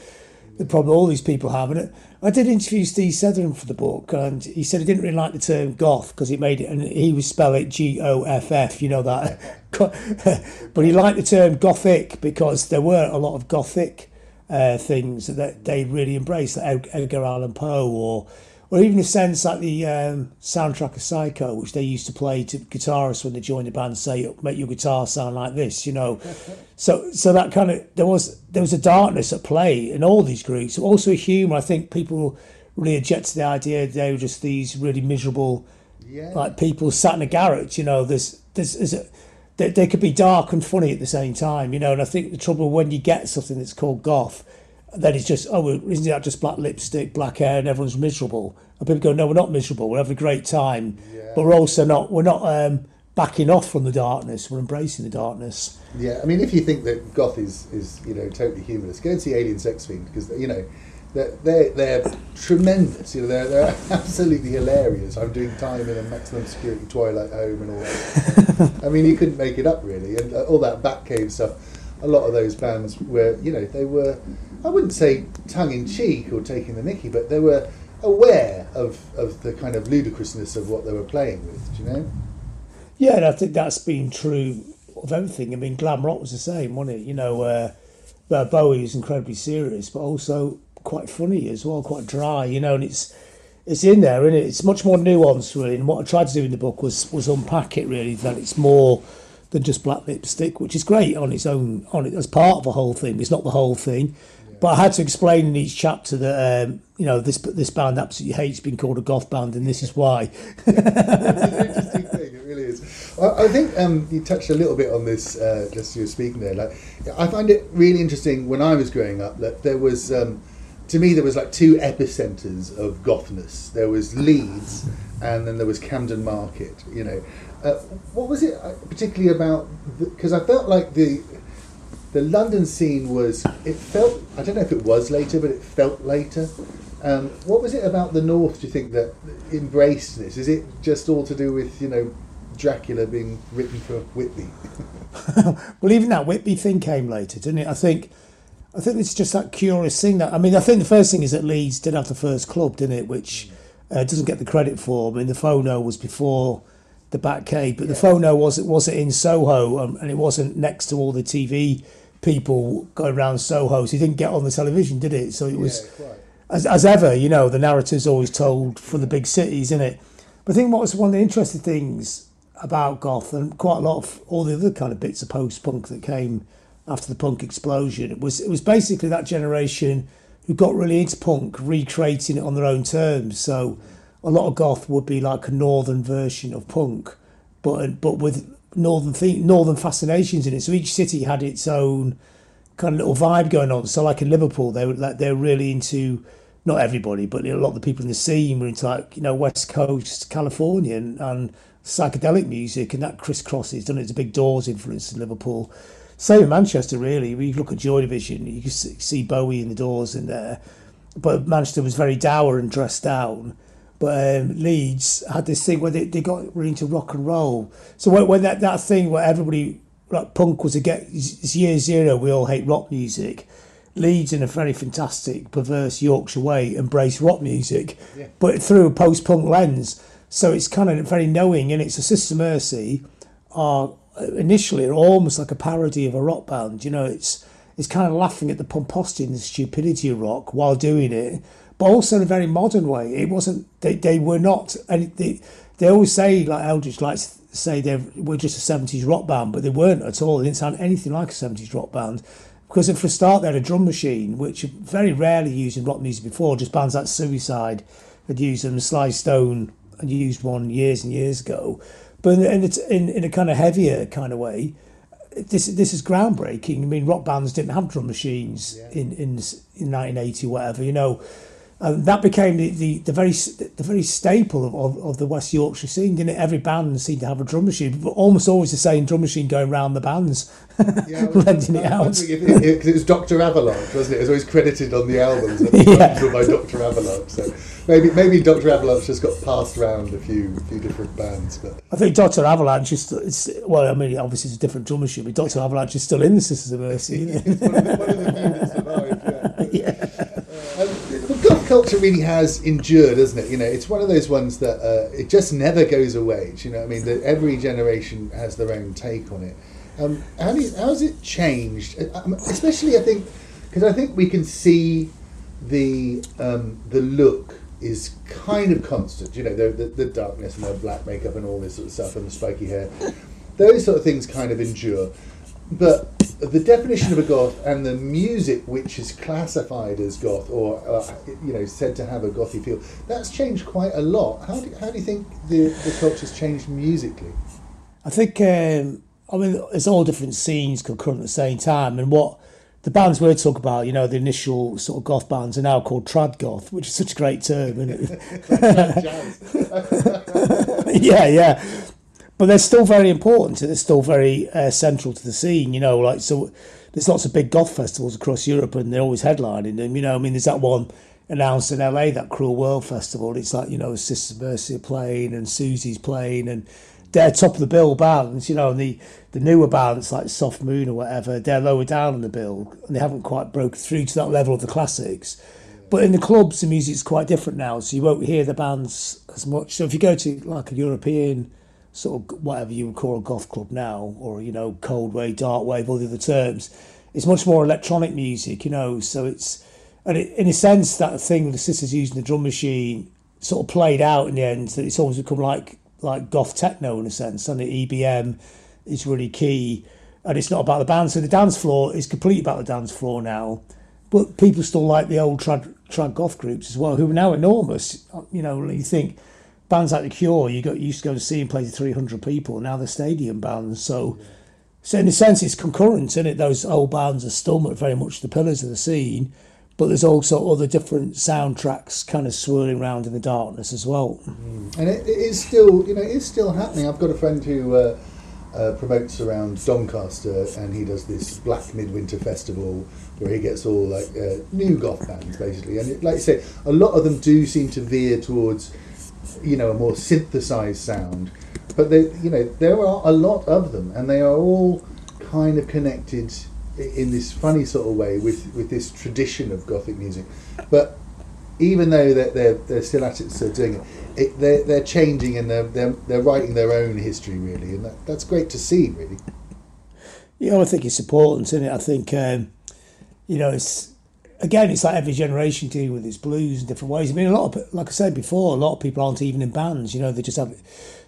Speaker 4: the problem all these people have. And I did interview Steve Severin for the book, and he said he didn't really like the term goth because it made it, and he would spell it G O F F. You know that, [LAUGHS] but he liked the term gothic because there were a lot of gothic uh, things that they really embrace, like Edgar Allan Poe, or or even a sense like the um, soundtrack of Psycho, which they used to play to guitarists when they joined the band, say, "Make your guitar sound like this," you know. [LAUGHS] so so that kind of there was there was a darkness at play in all these groups, also a humour. I think people really object to the idea they were just these really miserable, yeah. like people sat in a garage. You know, there's there's, there's a, they, they could be dark and funny at the same time, you know. And I think the trouble when you get something that's called goth, then it's just oh, isn't that just black lipstick, black hair, and everyone's miserable? And people go, no, we're not miserable. We're having a great time,
Speaker 1: Yeah.
Speaker 4: but we're also not. We're not um, backing off from the darkness. We're embracing the darkness.
Speaker 1: Yeah, I mean, if you think that goth is, is you know totally humorless, go and see Alien Sex Fiend because you know they're they're, they're tremendous. You know, they're, they're [LAUGHS] absolutely hilarious. I'm doing time in a maximum security Twilight home and all that. [LAUGHS] I mean, you couldn't make it up really, and uh, all that Batcave stuff. A lot of those bands were, you know, they were. I wouldn't say tongue in cheek or taking the Mickey, but they were aware of, of the kind of ludicrousness of what they were playing with. Do you know?
Speaker 4: Yeah, and I think that's been true of everything. I mean, glam rock was the same, wasn't it? You know, uh, uh, Bowie was incredibly serious, but also quite funny as well, quite dry. You know, and it's it's in there, and it? it's much more nuanced, really. And what I tried to do in the book was was unpack it really that it's more than just black lipstick, which is great on its own, on it as part of the whole thing. It's not the whole thing. But I had to explain in each chapter that um, you know this this band absolutely hates being called a goth band, and this is why. [LAUGHS]
Speaker 1: it's an interesting thing. It really is. I, I think um, you touched a little bit on this uh, just as you were speaking there. Like, I find it really interesting when I was growing up that there was, um, to me, there was like two epicenters of gothness. There was Leeds, and then there was Camden Market. You know, uh, what was it uh, particularly about? Because I felt like the the London scene was. It felt. I don't know if it was later, but it felt later. Um, what was it about the North? Do you think that embraced this? Is it just all to do with you know Dracula being written for Whitby? [LAUGHS]
Speaker 4: well, even that Whitby thing came later, didn't it? I think, I think it's just that curious thing that I mean, I think the first thing is that Leeds did have the first club, didn't it? Which uh, doesn't get the credit for. I mean, the Phono was before the Batcave, but the Phono was it wasn't in Soho, um, and it wasn't next to all the TV people going around Soho, so he didn't get on the television, did it? So it was
Speaker 1: yeah,
Speaker 4: as, as ever, you know, the narrative's always told from the big cities, isn't it? But I think what was one of the interesting things about goth and quite a lot of all the other kind of bits of post punk that came after the punk explosion it was it was basically that generation who got really into punk recreating it on their own terms. So a lot of goth would be like a northern version of punk, but but with northern the- northern fascinations in it. So each city had its own kind of little vibe going on. So like in Liverpool, they were like they're really into not everybody, but a lot of the people in the scene were into like you know West Coast California and, and psychedelic music, and that crisscrosses. Done it? It's a big Doors influence in Liverpool. Same in Manchester, really. When you look at Joy Division, you can see Bowie in the Doors in there, but Manchester was very dour and dressed down. But um, Leeds had this thing where they, they got really into rock and roll. So when, when that, that thing where everybody like punk was again, it's year zero. We all hate rock music. Leeds, in a very fantastic, perverse Yorkshire way, embrace rock music,
Speaker 1: Yeah.
Speaker 4: but through a post-punk lens. So it's kind of very knowing, and it's a Sister Mercy are initially are almost like a parody of a rock band. You know, it's it's kind of laughing at the pomposity and the stupidity of rock while doing it, but also in a very modern way. It wasn't they, they were not and they they always say like Eldritch likes to say they were just a seventies rock band, but they weren't at all. They didn't sound anything like a seventies rock band. Because for a start, they had a drum machine, which very rarely used in rock music before. Just bands like Suicide had used them, Sly Stone had used one years and years ago. But in, in, in, in a kind of heavier kind of way, this this is groundbreaking. I mean, rock bands didn't have drum machines in, in in 1980 or whatever, you know. And that became the, the, the very the very staple of, of, of the West Yorkshire scene. Didn't it? Every band seemed to have a drum machine, but almost always the same drum machine going round the bands,
Speaker 1: Yeah, [LAUGHS]
Speaker 4: lending it out.
Speaker 1: if it, it, 'cause it was Doctor Avalanche, wasn't it? It was always credited on the albums [LAUGHS]
Speaker 4: Yeah.
Speaker 1: yeah. by Doctor Avalanche. So maybe maybe Doctor Avalanche just got passed around a few few different bands, but
Speaker 4: I think Doctor Avalanche is well. I mean, obviously it's a different drum machine, but Doctor Avalanche is still in the Sisters of Mercy. [LAUGHS]
Speaker 1: One of the, one of the few that survived. Yeah. Um, culture really has endured, doesn't it? You know, it's one of those ones that uh, it just never goes away. Do you know what I mean? That every generation has their own take on it. Um, how, do you, how has it changed? Uh, um, especially, I think, because I think we can see the um, the look is kind of constant. You know, the, the, the darkness and the black makeup and all this sort of stuff and the spiky hair. Those sort of things kind of endure. But the definition of a goth and the music which is classified as goth or uh, you know said to have a gothy feel that's changed quite a lot how do, how do you think the, the culture's changed musically
Speaker 4: I think um, I mean, it's all different scenes concurrent at the same time, and what the bands we talk about, you know, the initial sort of goth bands are now called trad goth, which is such a great term, isn't it? [LAUGHS] [LAUGHS] yeah, yeah. But they're still very important. They're still very uh, central to the scene, you know. Like so, there's lots of big goth festivals across Europe, and they're always headlining them. You know, I mean, there's that one announced in LA, that Cruel World Festival. It's like you know, Sisters Mercy are playing, and Siouxsie's playing, and they're top of the bill bands, you know, and the, the newer bands like Soft Moon or whatever, they're lower down on the bill and they haven't quite broken through to that level of the classics. But in the clubs, the music's quite different now, so you won't hear the bands as much. So if you go to like a European sort of whatever you would call a goth club now, or you know, cold wave, dark wave, all the other terms, it's much more electronic music, you know. So it's and it, in a sense that thing the sisters using the drum machine sort of played out in the end. That it's almost become like like goth techno in a sense, and the EBM is really key. And it's not about the band, so the dance floor is completely about the dance floor now. But people still like the old trad, trad goth groups as well, who are now enormous. Uh, you know, you think bands like The Cure, you got you used to go to see and play to 300 people, now they're stadium bands. So, so in a sense, it's concurrent, isn't it? Those old bands are still very much the pillars of the scene, but there's also other different soundtracks kind of swirling around in the darkness as well.
Speaker 1: Mm. And it, it is still, you know, it is still happening. I've got a friend who uh, uh, promotes around Doncaster, and he does this Black Midwinter Festival where he gets all like uh, new goth bands basically. And it, like I say, a lot of them do seem to veer towards, you know, a more synthesized sound. But they, you know, there are a lot of them, and they are all kind of connected in this funny sort of way with, with this tradition of Gothic music. But even though they're, they're, they're still at it, still doing it, it, they're, they're changing and they're, they're, they're writing their own history, really. And that, that's great to see, really.
Speaker 4: Yeah, I think it's important, isn't it? I think, um, you know, it's again, it's like every generation dealing with its blues in different ways. I mean, a lot of, like I said before, a lot of people aren't even in bands. You know, they just have,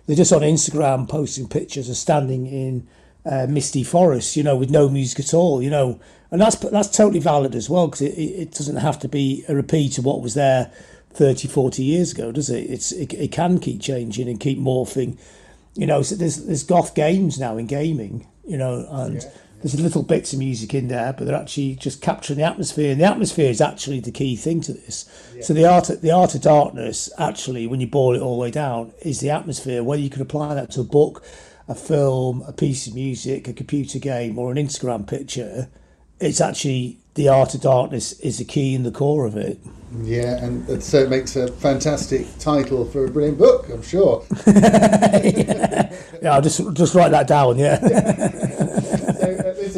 Speaker 4: they're just on Instagram posting pictures of standing in uh, misty forests. you know, with no music at all, you know, and that's that's totally valid as well because it, it doesn't have to be a repeat of what was there 30, 40 years ago, does it? It's it, it can keep changing and keep morphing, you know. So there's there's goth games now in gaming, you know, and yeah. There's little bits of music in there, but they're actually just capturing the atmosphere, and the atmosphere is actually the key thing to this. Yeah. So the art the art of darkness, actually, when you boil it all the way down, is the atmosphere. Whether you can apply that to a book a film, a piece of music, a computer game, or an Instagram picture, it's actually the art of darkness is the key in the core of it.
Speaker 1: Yeah, and so it makes a fantastic title for a brilliant book, I'm sure.
Speaker 4: yeah. [LAUGHS] yeah, I'll just just write that down. Yeah.
Speaker 1: uh, [LAUGHS]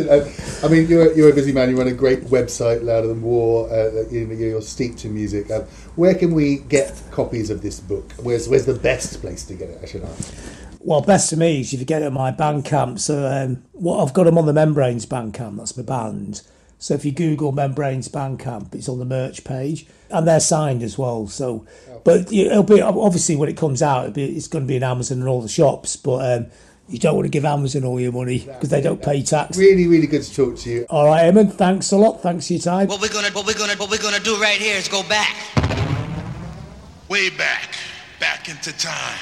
Speaker 1: I mean, you're you're a busy man. You run a great website, Louder Than War. Uh, you you're steeped in music. Uh, where can we get copies of this book? Where's where's the best place to get it? I should ask.
Speaker 4: Well, best to me is if you get it at my Bandcamp. So, um, what I've got them on the Membranes Bandcamp. That's my band. So if you Google Membranes Bandcamp, it's on the merch page, and they're signed as well. So, but it'll be obviously when it comes out, be, it's going to be in Amazon and all the shops. But um, you don't want to give Amazon all your money because they don't pay tax.
Speaker 1: Really, really good to talk to you.
Speaker 4: All right, Eamon. Thanks a lot. Thanks for your time.
Speaker 5: What we're gonna, what we're gonna, what we're gonna do right here is go back,
Speaker 6: way back, back into time.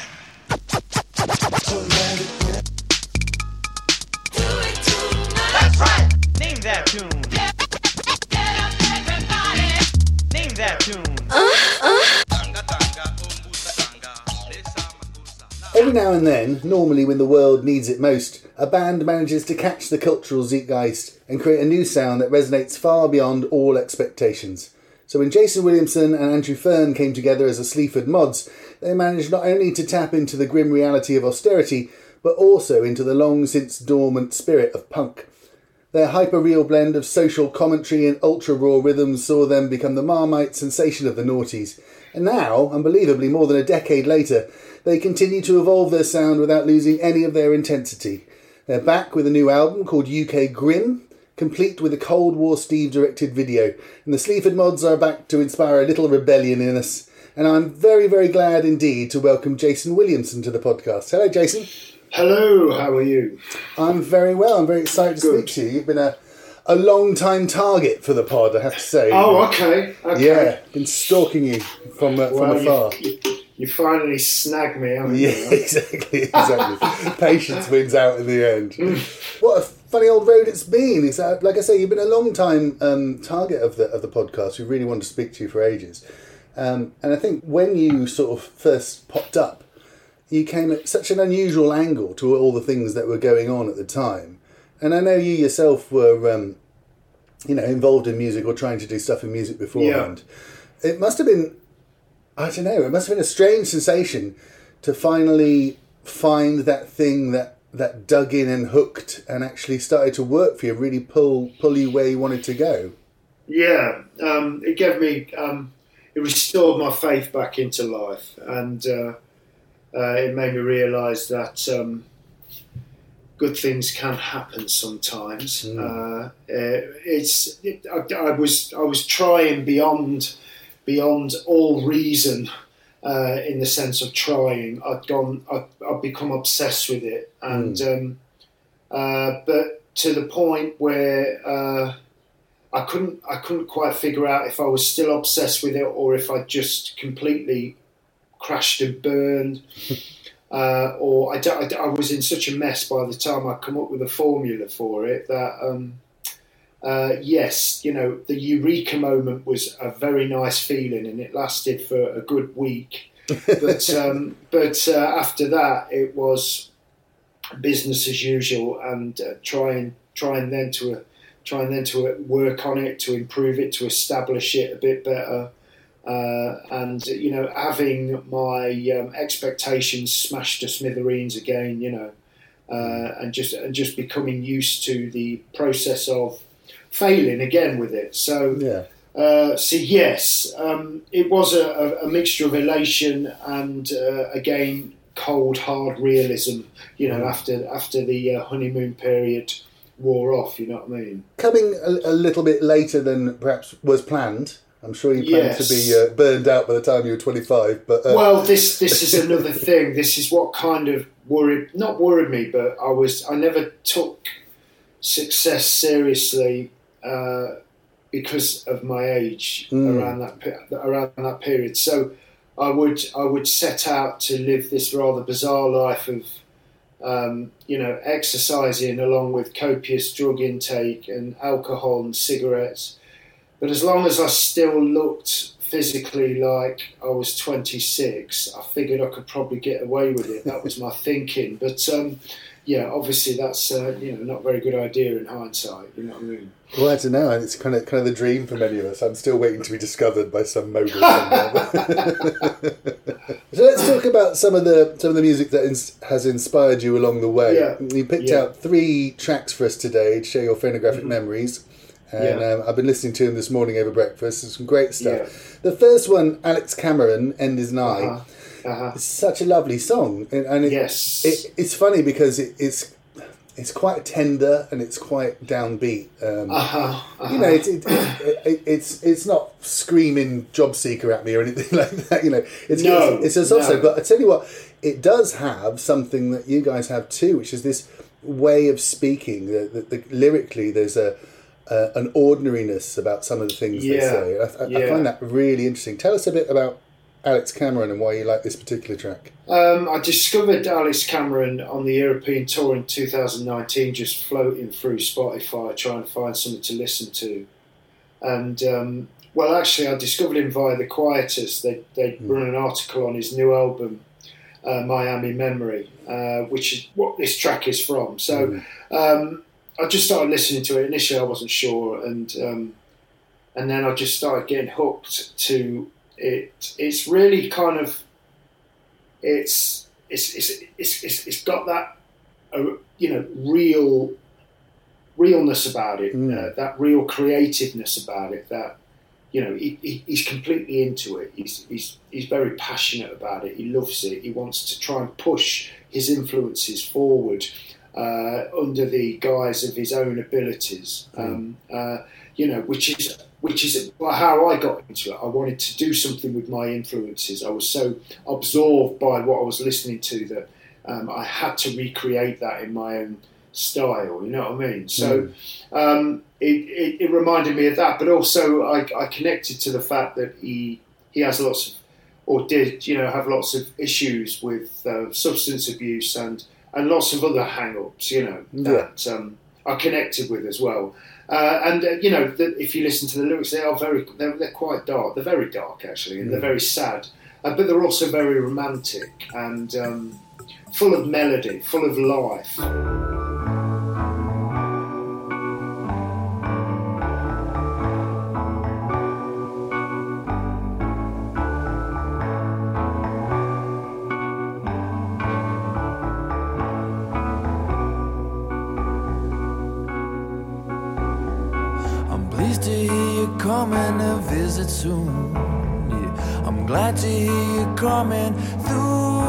Speaker 5: That's right. Name that tune. Name that tune.
Speaker 1: Every now and then, normally when the world needs it most, a band manages to catch the cultural zeitgeist and create a new sound that resonates far beyond all expectations. So when Jason Williamson and Andrew Fearn came together as the Sleaford Mods, they managed not only to tap into the grim reality of austerity, but also into the long since dormant spirit of punk. Their hyper-real blend of social commentary and ultra-raw rhythms saw them become the Marmite sensation of the noughties. And now, unbelievably more than a decade later, they continue to evolve their sound without losing any of their intensity. They're back with a new album called UK Grim, complete with a Cold War Steve directed video. And the Sleaford mods are back to inspire a little rebellion in us. And I'm very, very glad indeed to welcome Jason Williamson to the podcast. Hello, Jason.
Speaker 7: Hello, how are you?
Speaker 1: I'm very well. I'm very excited to Good. speak to you. You've been a, a long time target for the pod, I have to say.
Speaker 7: Oh, okay. okay.
Speaker 1: Yeah, been stalking you from, uh, from
Speaker 7: well,
Speaker 1: afar.
Speaker 7: You, You finally snagged me, haven't
Speaker 1: Yeah,
Speaker 7: you? [LAUGHS]
Speaker 1: exactly, exactly. Patience wins out in the end. [LAUGHS] what a funny old road it's been. It's, uh, like I say, you've been a long time um, target of the of the podcast. We really wanted to speak to you for ages, um, and I think when you sort of first popped up, you came at such an unusual angle to all the things that were going on at the time. And I know you yourself were, um, you know, involved in music or trying to do stuff in music beforehand. It must have been I don't know. It must have been a strange sensation to finally find that thing that that dug in and hooked and actually started to work for you, really pull pull you where you wanted to go.
Speaker 7: Yeah, um, it gave me, um, it restored my faith back into life, and uh, uh, it made me realise that um, good things can happen sometimes. Uh, uh, it's, it, I, I was, I was trying beyond, beyond all reason. Uh, in the sense of trying, I'd gone, I'd, I'd become obsessed with it, and um, uh, but to the point where uh, I couldn't I couldn't quite figure out if I was still obsessed with it or if I just completely crashed and burned. [LAUGHS] Uh, or I, I, I was in such a mess by the time I come up with a formula for it that um, uh, yes, you know, the eureka moment was a very nice feeling and it lasted for a good week. But [LAUGHS] um, but uh, after that, it was business as usual and uh, trying trying then to uh, trying then to work on it to improve it to establish it a bit better uh, and you know having my um, expectations smashed to smithereens again you know uh, and just and just becoming used to the process of failing again with it so
Speaker 1: Yeah.
Speaker 7: uh, so yes, um, it was a, a, a mixture of elation and uh, again cold, hard realism. You know, after after the uh, honeymoon period wore off. You know what I mean?
Speaker 1: Coming a, a little bit later than perhaps was planned. I'm sure you planned to be uh, burned out by the time you were 25, but uh,
Speaker 7: Well, this this is another thing. This is what kind of worried not worried me, but I was I never took success seriously uh, because of my age around that around that period. So I would I would set out to live this rather bizarre life of um, you know exercising along with copious drug intake and alcohol and cigarettes. But as long as I still looked physically like I was 26, I figured I could probably get away with it. That was my thinking. But um, yeah, obviously that's uh, you know not a very good idea in hindsight. You know what I mean?
Speaker 1: well, I don't know. It's kind of kind of the dream for many of us. I'm still waiting to be discovered by some mogul somewhere. [LAUGHS] [LAUGHS] so let's talk about some of the some of the music that ins- has inspired you along the way.
Speaker 7: Yeah.
Speaker 1: You picked
Speaker 7: Yeah.
Speaker 1: out three tracks for us today to share your phonographic memories. And
Speaker 7: Yeah.
Speaker 1: um, I've been listening to them this morning over breakfast. Some great stuff. The first one, Alex Cameron, "End Is Nigh."
Speaker 7: Uh-huh. Uh-huh.
Speaker 1: It's such a lovely song, and, and it,
Speaker 7: Yes.
Speaker 1: it, it's funny because it, it's it's quite tender and it's quite downbeat. Um,
Speaker 7: Uh-huh. Uh-huh.
Speaker 1: you know, it's it, it, it, it's it's not screaming job seeker at me or anything [LAUGHS] like that. You know, it's
Speaker 7: No,
Speaker 1: it's, it's also.
Speaker 7: no.
Speaker 1: But I tell you what, it does have something that you guys have too, which is this way of speaking. The, the, the, lyrically, there's a uh, an ordinariness about some of the things they say. I, I, I find that really interesting. Tell us a bit about Alex Cameron and why you like this particular track.
Speaker 7: Um, I discovered Alex Cameron on the European tour in 2019, just floating through Spotify trying to find something to listen to. And um, well, actually, I discovered him via the Quietus. They they run an article on his new album, uh, Miami Memory, uh, which is what this track is from. So um, I just started listening to it. Initially, I wasn't sure, and um, and then I just started getting hooked to it. It's really kind of it's it's it's it's, it's, it's got that uh, you know real realness about it, uh, that real creativeness about it. That you know he, he, he's completely into it. He's he's he's very passionate about it. He loves it. He wants to try and push his influences forward uh, under the guise of his own abilities. Um, uh, you know, which is which is how I got into it. I wanted to do something with my influences. I was so absorbed by what I was listening to that um, I had to recreate that in my own style. You know what I mean? So um, it, it, it reminded me of that, but also I, I connected to the fact that he he has lots of or did you know have lots of issues with uh, substance abuse and and lots of other hang-ups, you know, that um, I connected with as well. Uh, and uh, you know, the, if you listen to the lyrics, they are very they're, they're quite dark. They're very dark actually, and they're very sad, uh, but they're also very romantic and um, full of melody, full of life.
Speaker 8: Coming through.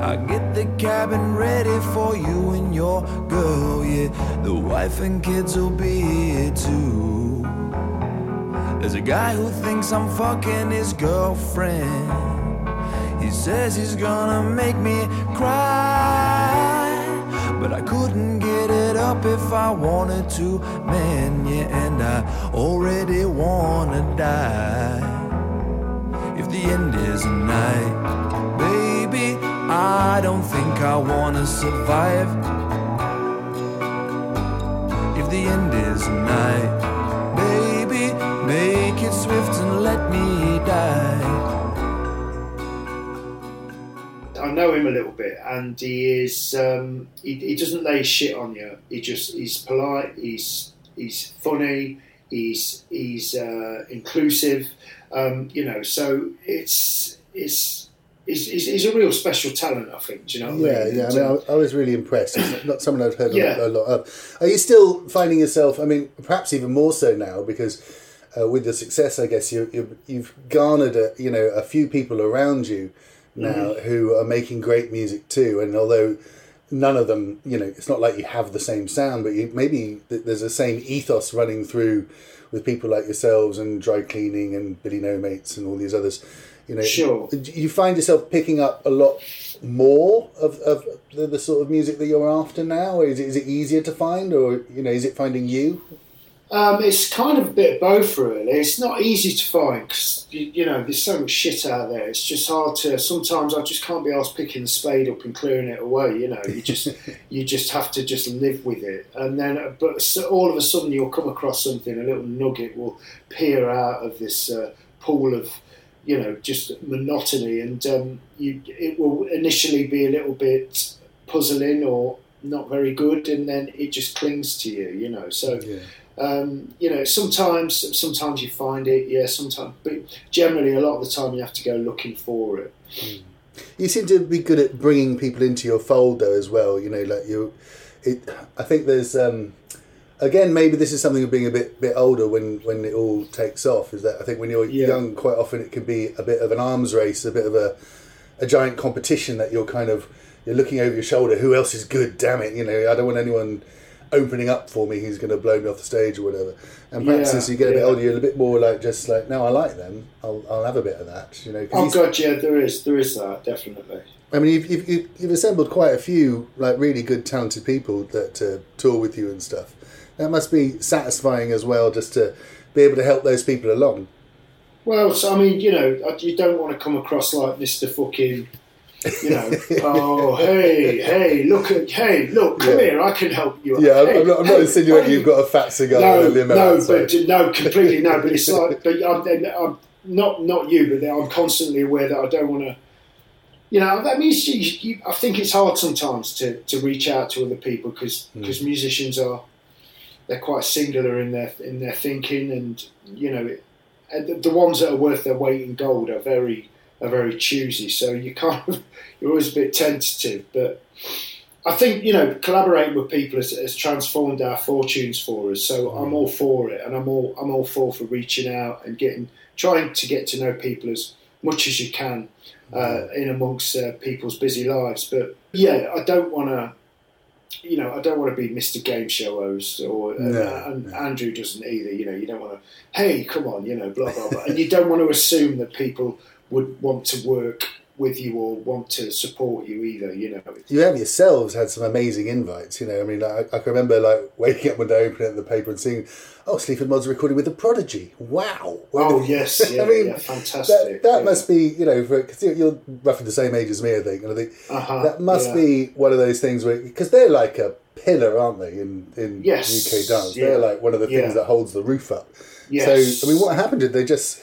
Speaker 8: I get the cabin ready for you and your girl. Yeah, the wife and kids will be here too. There's a guy who thinks I'm fucking his girlfriend. He says he's gonna make me cry. But I couldn't get it up if I wanted to, man, yeah, and I already wanna die. If the end is a night, baby, I don't think I wanna survive. If the end is a night, baby, make it swift and let me die.
Speaker 7: I know him a little bit, and he is um, he, he doesn't lay shit on you. He just he's polite. He's he's funny. He's he's uh, inclusive. Um, you know, so it's it's. He's, he's, he's a real special talent, I think. Do you know
Speaker 1: Yeah,
Speaker 7: I mean?
Speaker 1: yeah. I mean, I, I was really impressed. It's not someone I've heard a-
Speaker 7: Yeah.
Speaker 1: a, lot of. Are you still finding yourself? I mean, perhaps even more so now because uh, with the success, I guess you, you you've garnered a you know a few people around you now
Speaker 7: Mm-hmm.
Speaker 1: who are making great music too. And although none of them, you know, it's not like you have the same sound, but you, maybe there's the same ethos running through with people like yourselves and dry cleaning and Billy Nomates and all these others. You know,
Speaker 7: Sure.
Speaker 1: you find yourself picking up a lot more of, of the, the sort of music that you're after now? Is it, is it easier to find, or you know, is it finding you?
Speaker 7: Um, it's kind of a bit of both, really. It's not easy to find because you, you know there's so much shit out there. It's just hard to. Sometimes I just can't be asked picking the spade up and clearing it away. You know, you just [LAUGHS] you just have to just live with it. And then, uh, but so all of a sudden you'll come across something. A little nugget will peer out of this uh, pool of you know just monotony, and um, you it will initially be a little bit puzzling or not very good, and then it just clings to you. You know, so um, you know, sometimes sometimes you find it, yeah, sometimes, but generally a lot of the time you have to go looking for it.
Speaker 1: You seem to be good at bringing people into your fold, though, as well. You know, like you, it. I think there's, um, again, maybe this is something of being a bit bit older when when it all takes off. Is that I think when you're
Speaker 7: Yeah.
Speaker 1: young, quite often it can be a bit of an arms race, a bit of a a giant competition that you're kind of you're looking over your shoulder. Who else is good? Damn it! You know, I don't want anyone opening up for me who's going to blow me off the stage or whatever. And perhaps
Speaker 7: Yeah,
Speaker 1: as you get a bit
Speaker 7: yeah.
Speaker 1: older, you're a bit more like just like, no, I like them. I'll, I'll have a bit of that. You know.
Speaker 7: Oh
Speaker 1: he's-
Speaker 7: god, yeah, there is, there is that definitely.
Speaker 1: I mean, you've, you've, you've- you've assembled quite a few like really good, talented people that uh, tour with you and stuff. That must be satisfying as well, just to be able to help those people along.
Speaker 7: Well, so I mean, you know, you don't want to come across like Mister Fucking, you know, oh hey, hey, look at, hey, look, come
Speaker 1: Yeah.
Speaker 7: here, I can help you.
Speaker 1: Yeah, I'm,
Speaker 7: Hey,
Speaker 1: I'm not, I'm not
Speaker 7: hey,
Speaker 1: insinuating you've got a fat cigar
Speaker 7: no,
Speaker 1: and a limo
Speaker 7: no, but no, completely no. But it's like, but I'm, I'm not not you, but I'm constantly aware that I don't want to. You know, that means you, you, I think it's hard sometimes to, to reach out to other people because because hmm. musicians are they're quite singular in their in their thinking, and you know, it, the, the ones that are worth their weight in gold are very are very choosy. So you kind of [LAUGHS] you're always a bit tentative, but I think you know collaborating with people has, has transformed our fortunes for us. So I'm all for it, and I'm all I'm all for for reaching out and getting trying to get to know people as much as you can uh, in amongst uh, people's busy lives. But yeah, I don't want to. You know, I don't want to be Mr. Game Show host, or uh,
Speaker 1: No,
Speaker 7: and Andrew doesn't either. You know, you don't want to. Hey, come on, you know, blah blah blah, and you don't want to assume that people would want to work with you or want to support you either. You know,
Speaker 1: You have yourselves had some amazing invites. You know, I mean, I, I can remember like waking up one day, opening up the paper, and seeing, "Oh, Sleaford Mods recording with the Prodigy." Wow!
Speaker 7: Oh, yes, [LAUGHS] yeah, yeah,
Speaker 1: That,
Speaker 7: fantastic,
Speaker 1: that
Speaker 7: yeah.
Speaker 1: must be, you know, because you're, you're roughly the same age as me, I think, and I think
Speaker 7: Uh-huh,
Speaker 1: that must
Speaker 7: yeah.
Speaker 1: be one of those things where because they're like a pillar, aren't they, in in
Speaker 7: Yes,
Speaker 1: UK dance?
Speaker 7: yeah,
Speaker 1: They're like one of the things
Speaker 7: yeah.
Speaker 1: that holds the roof up.
Speaker 7: Yes.
Speaker 1: So, I mean, what happened? Did they just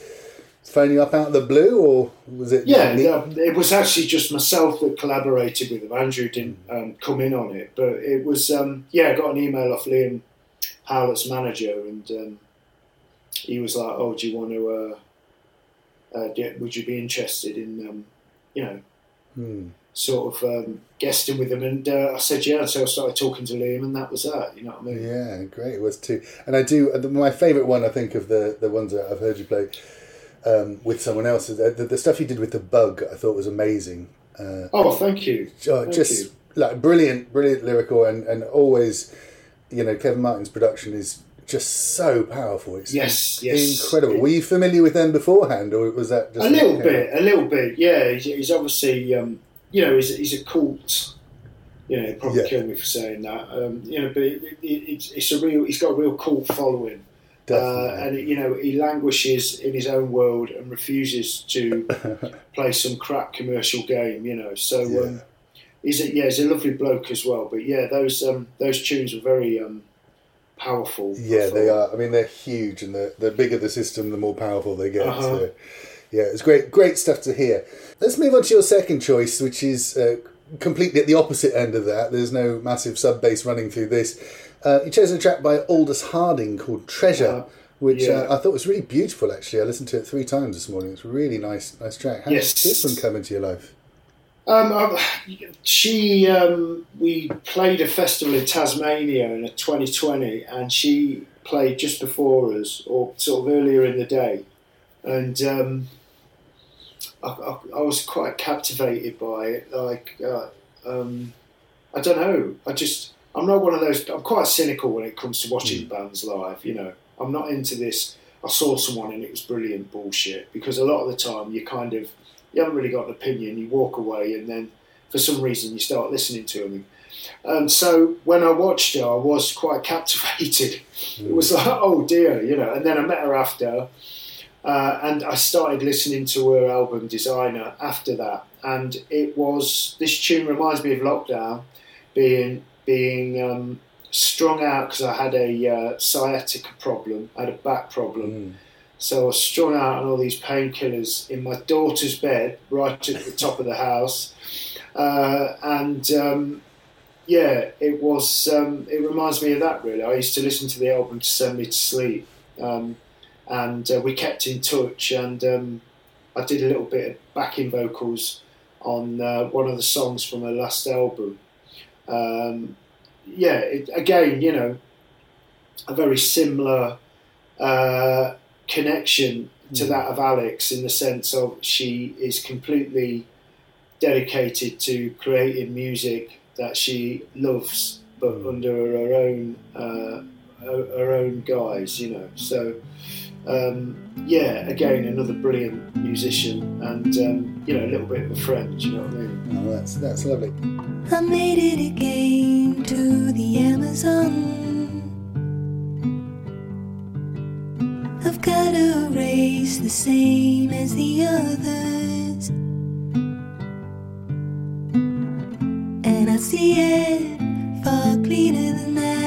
Speaker 1: phone you up out of the blue, or was it?
Speaker 7: Yeah, it was actually just myself that collaborated with them. Andrew didn't um, come in on it, but it was um, yeah. I got an email off Liam Howlett's manager, and um, he was like, "Oh, do you want to? Uh, uh, do- would you be interested in, um, you know,
Speaker 1: Hmm.
Speaker 7: sort of um, guesting with them?" And uh, I said, "Yeah." So I started talking to Liam, and that was that. You know what I mean?
Speaker 1: Yeah, great. It was too. And I do. uh, My favourite one, I think, of the, the ones that I've heard you play um, with someone else, the, the, the stuff you did with the bug, I thought was amazing. Uh,
Speaker 7: Oh, thank you.
Speaker 1: oh,
Speaker 7: Thank
Speaker 1: just
Speaker 7: you.
Speaker 1: like brilliant, brilliant lyrical, and, and always, you know, Kevin Martin's production is just so powerful. It's
Speaker 7: Yes, yes.
Speaker 1: incredible. Were you familiar with them beforehand, or was that just
Speaker 7: a little bit, a little bit. Yeah, he's, he's obviously, um, you know, he's, he's a cult. You know, probably
Speaker 1: Yeah.
Speaker 7: kill me for saying that. Um, you know, but it, it, it's, it's a real. He's got a real cult following, uh, and you know, he languishes in his own world and refuses to [LAUGHS] play some crap commercial game. You know, so
Speaker 1: Yeah.
Speaker 7: um, he's a, yeah, he's a lovely bloke as well. But yeah, those um, those tunes were very um, powerful.
Speaker 1: Yeah, they are. I mean, they're huge, and the the bigger the system, the more powerful they get.
Speaker 7: Uh-huh.
Speaker 1: So, yeah, it's great, great stuff to hear. Let's move on to your second choice, which is uh, completely at the opposite end of that. There's no massive sub bass running through this. Uh, you chose a track by Aldous Harding called Treasure,
Speaker 7: Uh,
Speaker 1: which
Speaker 7: yeah.
Speaker 1: uh, I thought was really beautiful. Actually, I listened to it three times this morning. It's a really nice, nice track. How
Speaker 7: Yes.
Speaker 1: did this one come into your life?
Speaker 7: Um, um, she, um, we played a festival in Tasmania in 2020, and she played just before us, or sort of earlier in the day, and um, I, I, I was quite captivated by it. Like, uh, um, I don't know, I just, I'm not one of those. I'm quite cynical when it comes to watching bands live. You know, I'm not into this. I saw someone and it was brilliant bullshit because a lot of the time you kind of you haven't really got an opinion. You walk away, and then for some reason you start listening to them. And so when I watched her, I was quite [LAUGHS] captivated. It was like, oh dear, you know. And then I met her after, uh, and I started listening to her album Designer after that. And it was this tune reminds me of Lockdown, being being um, strung out because I had a uh, sciatica problem, I had a back problem. So I was strung out on all these painkillers in my daughter's bed, right at the [LAUGHS] top of the house, uh, and um, yeah, it was. Um, it reminds me of that really. I used to listen to the album to send me to sleep, um, and uh, we kept in touch. And um, I did a little bit of backing vocals on uh, one of the songs from her last album. Um, yeah, it, again, you know, a very similar. Uh, connection to that of Alex in the sense of she is completely dedicated to creating music that she loves, but under her own uh, her her own guise, you know. So um, yeah, again, another brilliant musician, and um, you know, a little bit of a friend. You know what I mean?
Speaker 1: Oh, that's that's lovely.
Speaker 9: I made it again to the Amazon. I've got a race the same as the others. And I see it far cleaner than that.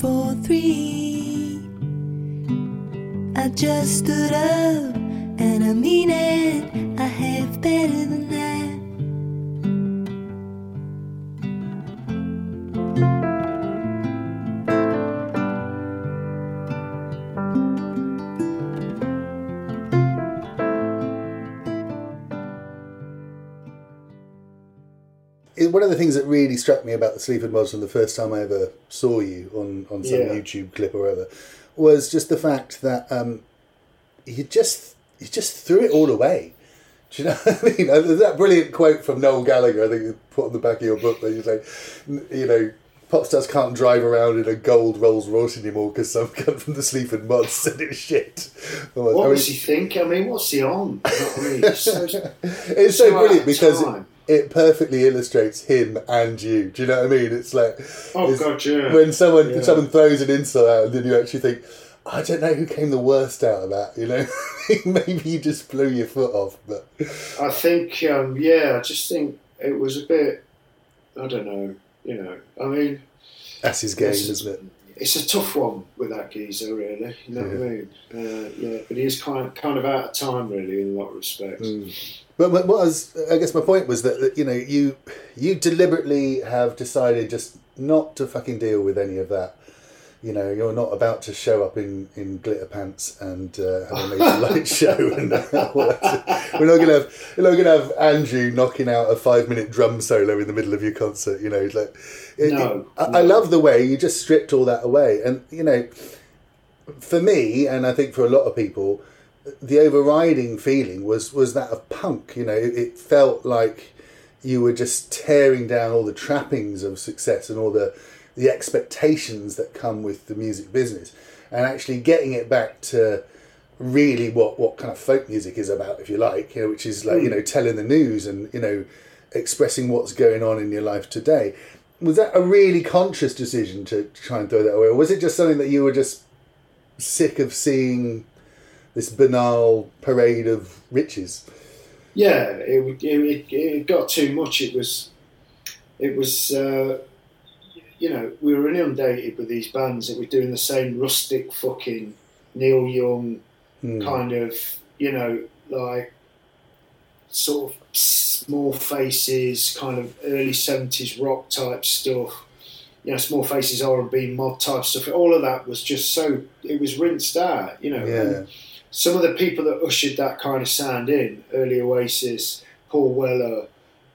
Speaker 9: For three. I just stood up and I mean it. I have better than that.
Speaker 1: One of the things that really struck me about the Sleaford Mods from the first time I ever saw you on, on some
Speaker 7: Yeah.
Speaker 1: YouTube clip or whatever was just the fact that um, you just you just threw it all away. Do you know [LAUGHS] what I mean? There's that brilliant quote from Noel Gallagher, I think you put on the back of your book, where you say, you know, pop stars can't drive around in a gold Rolls Royce anymore because some [LAUGHS] cunt from the Sleaford Mods said it's shit. [LAUGHS]
Speaker 7: What
Speaker 1: I mean,
Speaker 7: was he thinking? I mean, what's he on? You know what I mean? It's so,
Speaker 1: it's so
Speaker 7: so
Speaker 1: brilliant because it. It perfectly illustrates him and you. Do you know what I mean? It's like
Speaker 7: Oh,
Speaker 1: it's-
Speaker 7: God, yeah.
Speaker 1: when someone
Speaker 7: Yeah.
Speaker 1: someone throws an insult out, and then you actually think, I don't know who came the worst out of that. You know, [LAUGHS] maybe you just blew your foot off, but
Speaker 7: I think, um, yeah, I just think it was a bit, I don't know, you know, I mean,
Speaker 1: that's his game,
Speaker 7: Yes.
Speaker 1: isn't it?
Speaker 7: It's a tough one with that geezer, really. You know what I mean? Uh, yeah, but he is kind of, kind of out of time, really, in a lot of respects.
Speaker 1: But what what was I guess my point was that, that you know you you deliberately have decided just not to fucking deal with any of that. You know, you're not about to show up in, in glitter pants and uh, have a major light show. [LAUGHS] And uh, [LAUGHS] we're not gonna have we're not gonna have Andrew knocking out a five minute drum solo in the middle of your concert. You know, like it-
Speaker 7: No,
Speaker 1: it- I,
Speaker 7: no.
Speaker 1: I love the way you just stripped all that away. And you know, for me, and I think for a lot of people, the overriding feeling was was that of punk. You know, it, it felt like you were just tearing down all the trappings of success and all the the expectations that come with the music business, and actually getting it back to really what what kind of folk music is about, if you like, you know, which is like you know telling the news and you know expressing what's going on in your life today. Was that a really conscious decision to try and throw that away, or was it just something that you were just sick of seeing this banal parade of riches?
Speaker 7: Yeah, it, it, it, it got too much. It was, it was, uh, you know, we were inundated with these bands that were doing the same rustic fucking Neil Young hmm. kind of, you know, like sort of small faces, kind of early seventies rock type stuff. You know, small faces R and B mod type stuff. All of that was just so it was rinsed out. You know,
Speaker 1: Yeah.
Speaker 7: some of the people that ushered that kind of sound in, early Oasis, Paul Weller,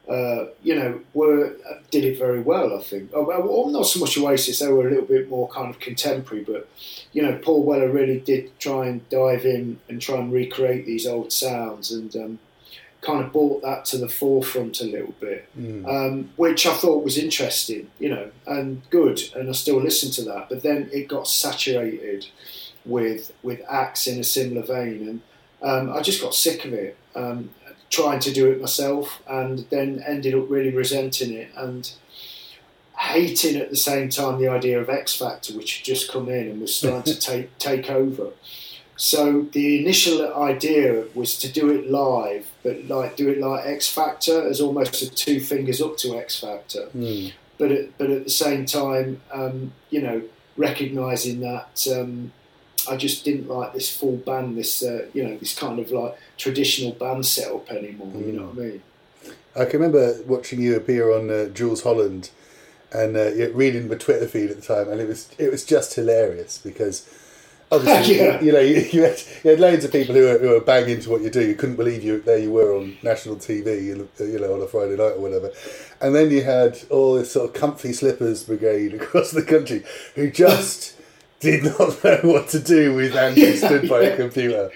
Speaker 7: uh, you know, were did it very well. I think. Oh, well, not so much Oasis; they were a little bit more kind of contemporary. But you know, Paul Weller really did try and dive in and try and recreate these old sounds, and um, kind of brought that to the forefront a little bit, um, which I thought was interesting. You know, and good, and I still listen to that. But then it got saturated with with acts in a similar vein, and um, I just got sick of it. Um, trying to do it myself, and then ended up really resenting it and hating at the same time the idea of X Factor, which had just come in and was starting to [LAUGHS] take take over. So the initial idea was to do it live, but like do it like X Factor as almost a two fingers up to X Factor but at, but at the same time, um, you know, recognizing that um, I just didn't like this full band, this uh, you know, this kind of like traditional band setup anymore. You know what I mean?
Speaker 1: I can remember watching you appear on uh, Jools Holland and uh, reading the Twitter feed at the time, and it was it was just hilarious because obviously [LAUGHS]
Speaker 7: Yeah.
Speaker 1: you know you, you, had, you had loads of people who were, who were bang into what you do. You couldn't believe you there you were on national TV, you know, on a Friday night or whatever, and then you had all this sort of comfy slippers brigade [LAUGHS] across the country who just. Did not know what to do with Andy stood by a computer.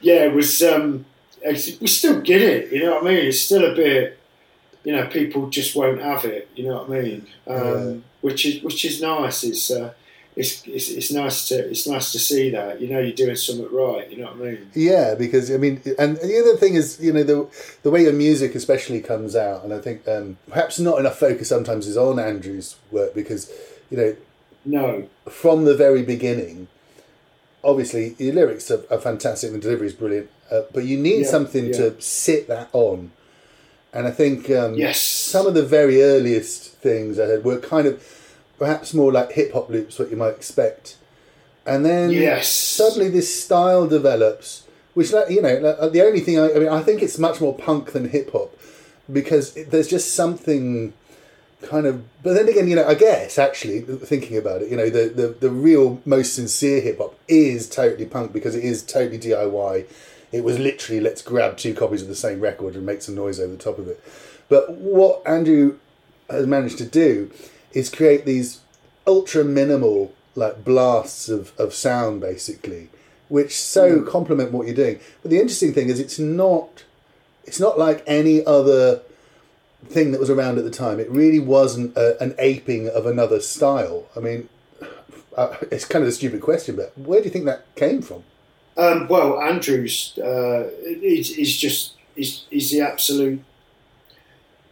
Speaker 7: Yeah, it was. Um, we still get it. You know what I mean? It's still a bit. You know, people just won't have it. You know what I mean? Um,
Speaker 1: Yeah.
Speaker 7: Which is which is nice. It's, uh, it's it's it's nice to it's nice to see that. You know, you're doing something right. You know what I mean?
Speaker 1: Yeah, because I mean, and the other thing is, you know, the the way your music especially comes out, and I think um, perhaps not enough focus sometimes is on Andrew's work because, you know,
Speaker 7: No,
Speaker 1: from the very beginning, obviously your lyrics are, are fantastic and the delivery is brilliant, uh, but you need
Speaker 7: Yeah,
Speaker 1: something
Speaker 7: yeah.
Speaker 1: to sit that on, and I think um,
Speaker 7: Yes.
Speaker 1: some of the very earliest things I heard were kind of perhaps more like hip hop loops, what you might expect, and then
Speaker 7: Yes.
Speaker 1: suddenly this style develops, which you know the only thing I, I mean I think it's much more punk than hip hop because there's just something kind of but then again you know i guess actually thinking about it you know the the, the real most sincere hip hop is totally punk because it is totally diy it was literally let's grab two copies of the same record and make some noise over the top of it. But what andrew has managed to do is create these ultra minimal like blasts of, of sound basically which so hmm. complement what you're doing. But the interesting thing is it's not it's not like any other thing that was around at the time. It really wasn't a, an aping of another style. I mean, [SIGHS] uh, it's kind of a stupid question, but where do you think that came from?
Speaker 7: Um, well, Andrews uh, is, is just is, is the absolute.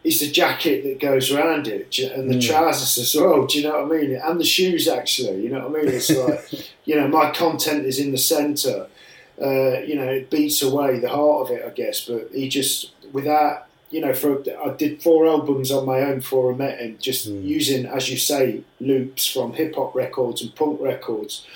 Speaker 7: It's the jacket that goes around it, and the
Speaker 1: Mm.
Speaker 7: trousers as well. Do you know what I mean? And the shoes, actually. You know what I mean? It's like, [LAUGHS] you know, my content is in the centre. Uh, you know, it beats away the heart of it, I guess. But he just, without, you know, for I did four albums on my own before I met him, just using, as you say, loops from hip hop records and punk records.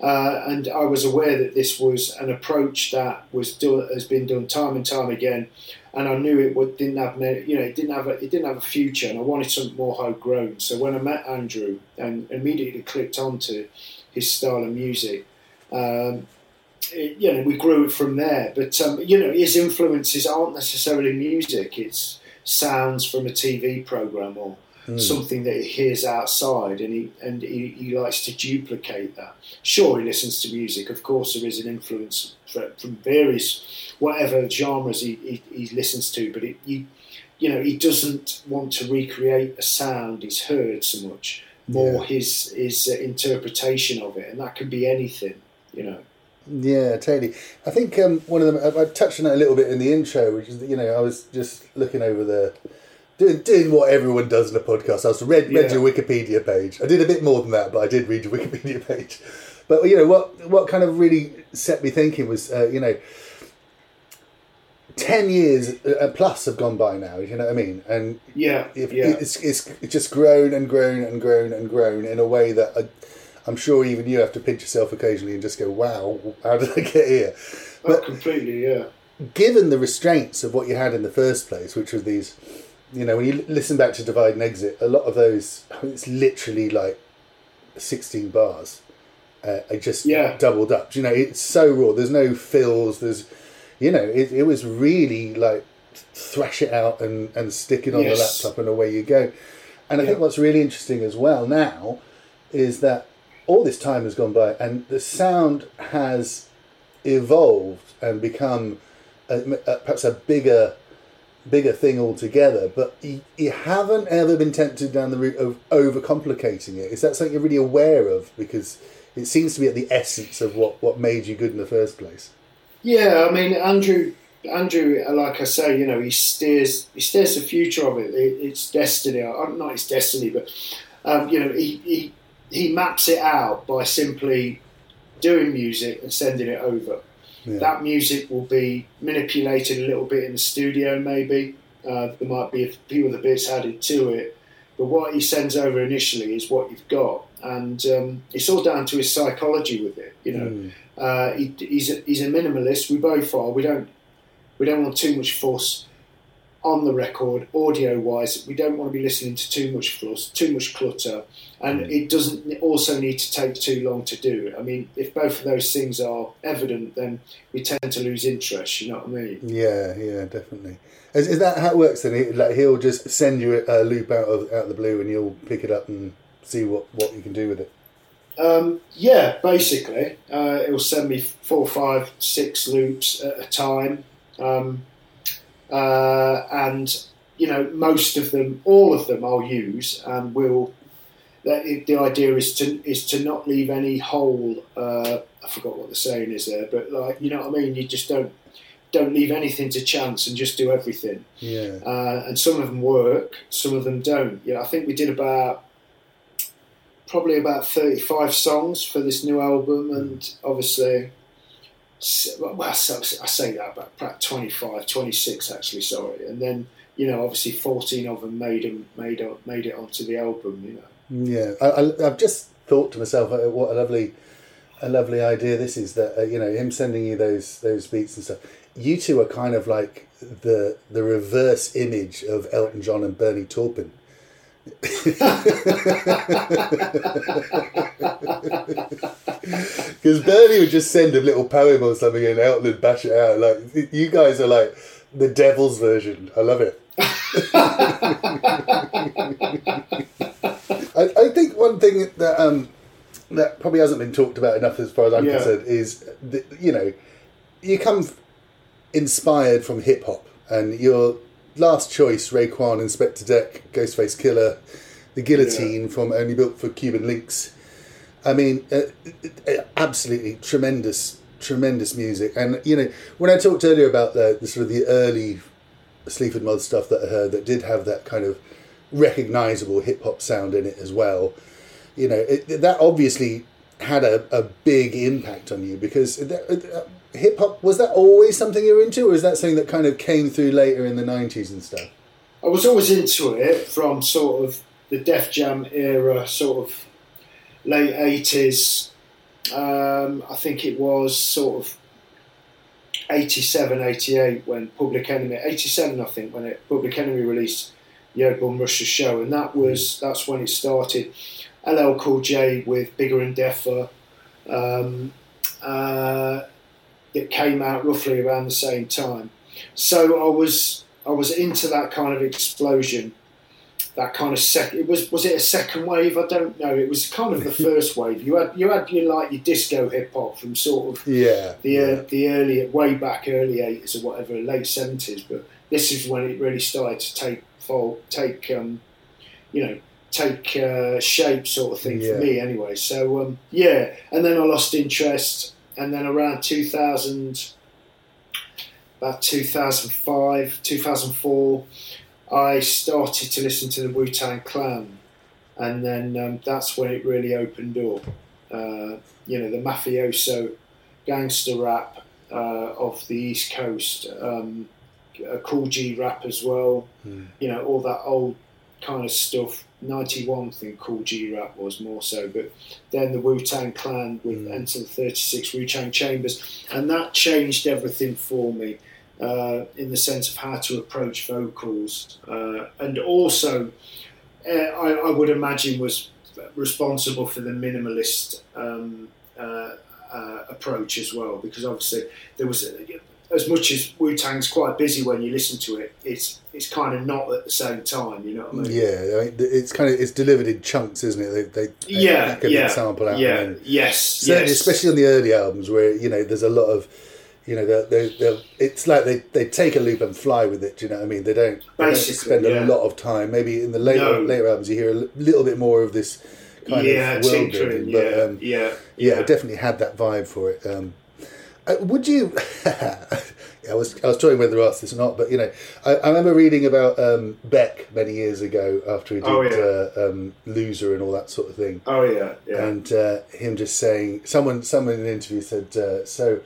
Speaker 7: Uh, and I was aware that this was an approach that was do, has been done time and time again, and I knew it would, didn't have you know it didn't have a, it didn't have a future, and I wanted something more homegrown. So when I met Andrew and immediately clicked onto his style of music, um, you know we grew it from there. But um, you know his influences aren't necessarily music; it's sounds from a TV program or something that he hears outside, and he and he, he likes to duplicate that. Sure, he listens to music. Of course, there is an influence fr- from various whatever genres he, he, he listens to, but it, he, you know, he doesn't want to recreate a sound he's heard so much. More his his uh, interpretation of it, and that can be anything. You know.
Speaker 1: Yeah, totally. I think um, one of them. I, I touched on it a little bit in the intro, which is that, you know I was just looking over the doing, doing what everyone does in a podcast. I was read read
Speaker 7: Yeah.
Speaker 1: your Wikipedia page. I did a bit more than that, but I did read your [LAUGHS] Wikipedia page. But you know what what kind of really set me thinking was uh, you know. 10 years uh, plus have gone by now, you know what I mean? And
Speaker 7: Yeah,
Speaker 1: if
Speaker 7: yeah.
Speaker 1: it's, it's it's just grown and grown and grown and grown in a way that I, I'm sure even you have to pinch yourself occasionally and just go, "Wow, how did I get here?"
Speaker 7: Oh, completely, yeah.
Speaker 1: Given the restraints of what you had in the first place, which was these, you know, when you listen back to Divide and Exit, a lot of those, I mean, it's literally like 16 bars. Uh, I just
Speaker 7: Yeah.
Speaker 1: doubled up. You know, it's so raw. There's no fills. There's, you know, it, it was really like thrash it out and, and stick it on
Speaker 7: Yes.
Speaker 1: the laptop and away you go. And I think what's really interesting as well now is that all this time has gone by and the sound has evolved and become a, a, perhaps a bigger bigger thing altogether but you, you haven't ever been tempted down the route of overcomplicating it is that something you're really aware of because it seems to be at the essence of what, what made you good in the first place
Speaker 7: Yeah, I mean Andrew. Andrew, like I say, you know, he steers he steers the future of it. it it's destiny. I'm Not his destiny, but um, you know, he, he he maps it out by simply doing music and sending it over. That music will be manipulated a little bit in the studio, maybe. Uh, there might be a few other bits added to it, but what he sends over initially is what you've got, and um, it's all down to his psychology with it. You know, uh, he, he's a, he's a minimalist. We both are. We don't we don't want too much fuss on the record, audio wise. We don't want to be listening to too much fuss, too much clutter, and it doesn't also need to take too long to do. I mean, if both of those things are evident, then we tend to lose interest. You know what I mean?
Speaker 1: yeah yeah definitely is, is that how it works then he, like he'll just send you a loop out of out of the blue and you'll pick it up and see what, what you can do with it
Speaker 7: Um, yeah, basically, uh, it will send me four, five, six loops at a time, um, uh, and you know most of them, all of them, I'll use, and will. It, the idea is to is to not leave any hole. Uh, I forgot what the saying is there, but like you know what I mean. You just don't don't leave anything to chance and just do everything.
Speaker 1: yeah
Speaker 7: Uh, and some of them work, some of them don't. Yeah, I think we did about probably about 35 songs for this new album, and obviously, well, I say that about about 25, 26 actually, sorry. And then, you know, obviously 14 of them made, it- made made it onto the album, you know.
Speaker 1: Yeah, I, I've just thought to myself, uh, what a lovely, a lovely idea this is. That uh, you know, him sending you those those beats and stuff. You two are kind of like the the reverse image of Elton John and Bernie Taupin. [LAUGHS] Because Bernie would just send a little poem or something and Elton would bash it out. Like you guys are like the devil's version. I love it. [LAUGHS] I, I think one thing that um, that probably hasn't been talked about enough, as far as I'm
Speaker 7: Yeah.
Speaker 1: concerned, is that, you know you come inspired from hip hop and your last choice, Raekwon, Inspectah Deck, Ghostface Killah, The Guillotine from Only Built for Cuban Linx. I mean, uh, uh, absolutely tremendous, tremendous music. And you know, when I talked earlier about the, the sort of the early Sleaford Mod stuff that I heard that did have that kind of recognizable hip hop sound in it as well, you know, it, that obviously had a, a big impact on you because that, uh, hip hop was that always something you were into, or is that something that kind of came through later in the nineties and stuff?
Speaker 7: I was always into it from sort of the Def Jam era, sort of late eighties. Um, I think it was sort of 87, 88 when Public Enemy, 87 I think when it Public Enemy released Yo Bum the Show, and that was that's when it started. LL Cool J with Bigger and Deffer. Um, uh, it came out roughly around the same time. So I was I was into that kind of explosion, that kind of sec. It was was it a second wave? I don't know. It was kind of the [LAUGHS] first wave. You had you had your like your disco hip hop from sort of
Speaker 1: Yeah,
Speaker 7: the uh, the early way back early eighties or whatever, late seventies. But this is when it really started to take take um, you know take uh, shape sort of thing
Speaker 1: Yeah.
Speaker 7: for me anyway. So um, yeah, and then I lost interest, and then around two thousand, about two thousand five, two thousand four, I started to listen to the Wu Tang Clan, and then um, that's when it really opened up. Uh, you know, the mafioso gangster rap uh, of the East Coast, um, a Kool G Rap as well. You know, all that old kind of stuff. 91 thing Kool G Rap was more so, but then the Wu Tang Clan with Enter the 36 Wu Tang Chambers, and that changed everything for me uh, in the sense of how to approach vocals, uh, and also uh, I, I would imagine was responsible for the minimalist um, uh, uh, approach as well, because obviously there was as much as Wu Tang's quite busy when you listen to it, it's it's kind of not at the same time. You know what I mean?
Speaker 1: Yeah, I mean, it's kind of it's delivered in chunks, isn't it? They, they
Speaker 7: Yeah,
Speaker 1: pick
Speaker 7: yeah,
Speaker 1: sample out.
Speaker 7: yeah,
Speaker 1: and then,
Speaker 7: yes, yes.
Speaker 1: especially on the early albums where you know there's a lot of, you know, they they they it's like they, they take a loop and fly with it. Do you know what I mean? They don't, they don't
Speaker 7: Basically,
Speaker 1: spend a lot of time. Maybe in the later
Speaker 7: No.
Speaker 1: later albums you hear a little bit more of this kind
Speaker 7: yeah,
Speaker 1: of world building,
Speaker 7: yeah,
Speaker 1: but um,
Speaker 7: yeah,
Speaker 1: yeah, it definitely had that vibe for it. Um, uh, would you? [LAUGHS] I was I was trying whether to ask this or not, but you know, I, I remember reading about um, Beck many years ago after he did
Speaker 7: Oh, yeah.
Speaker 1: uh, um, Loser and all that sort of thing,
Speaker 7: Oh yeah, yeah.
Speaker 1: and uh, him just saying someone someone in an interview said uh, so.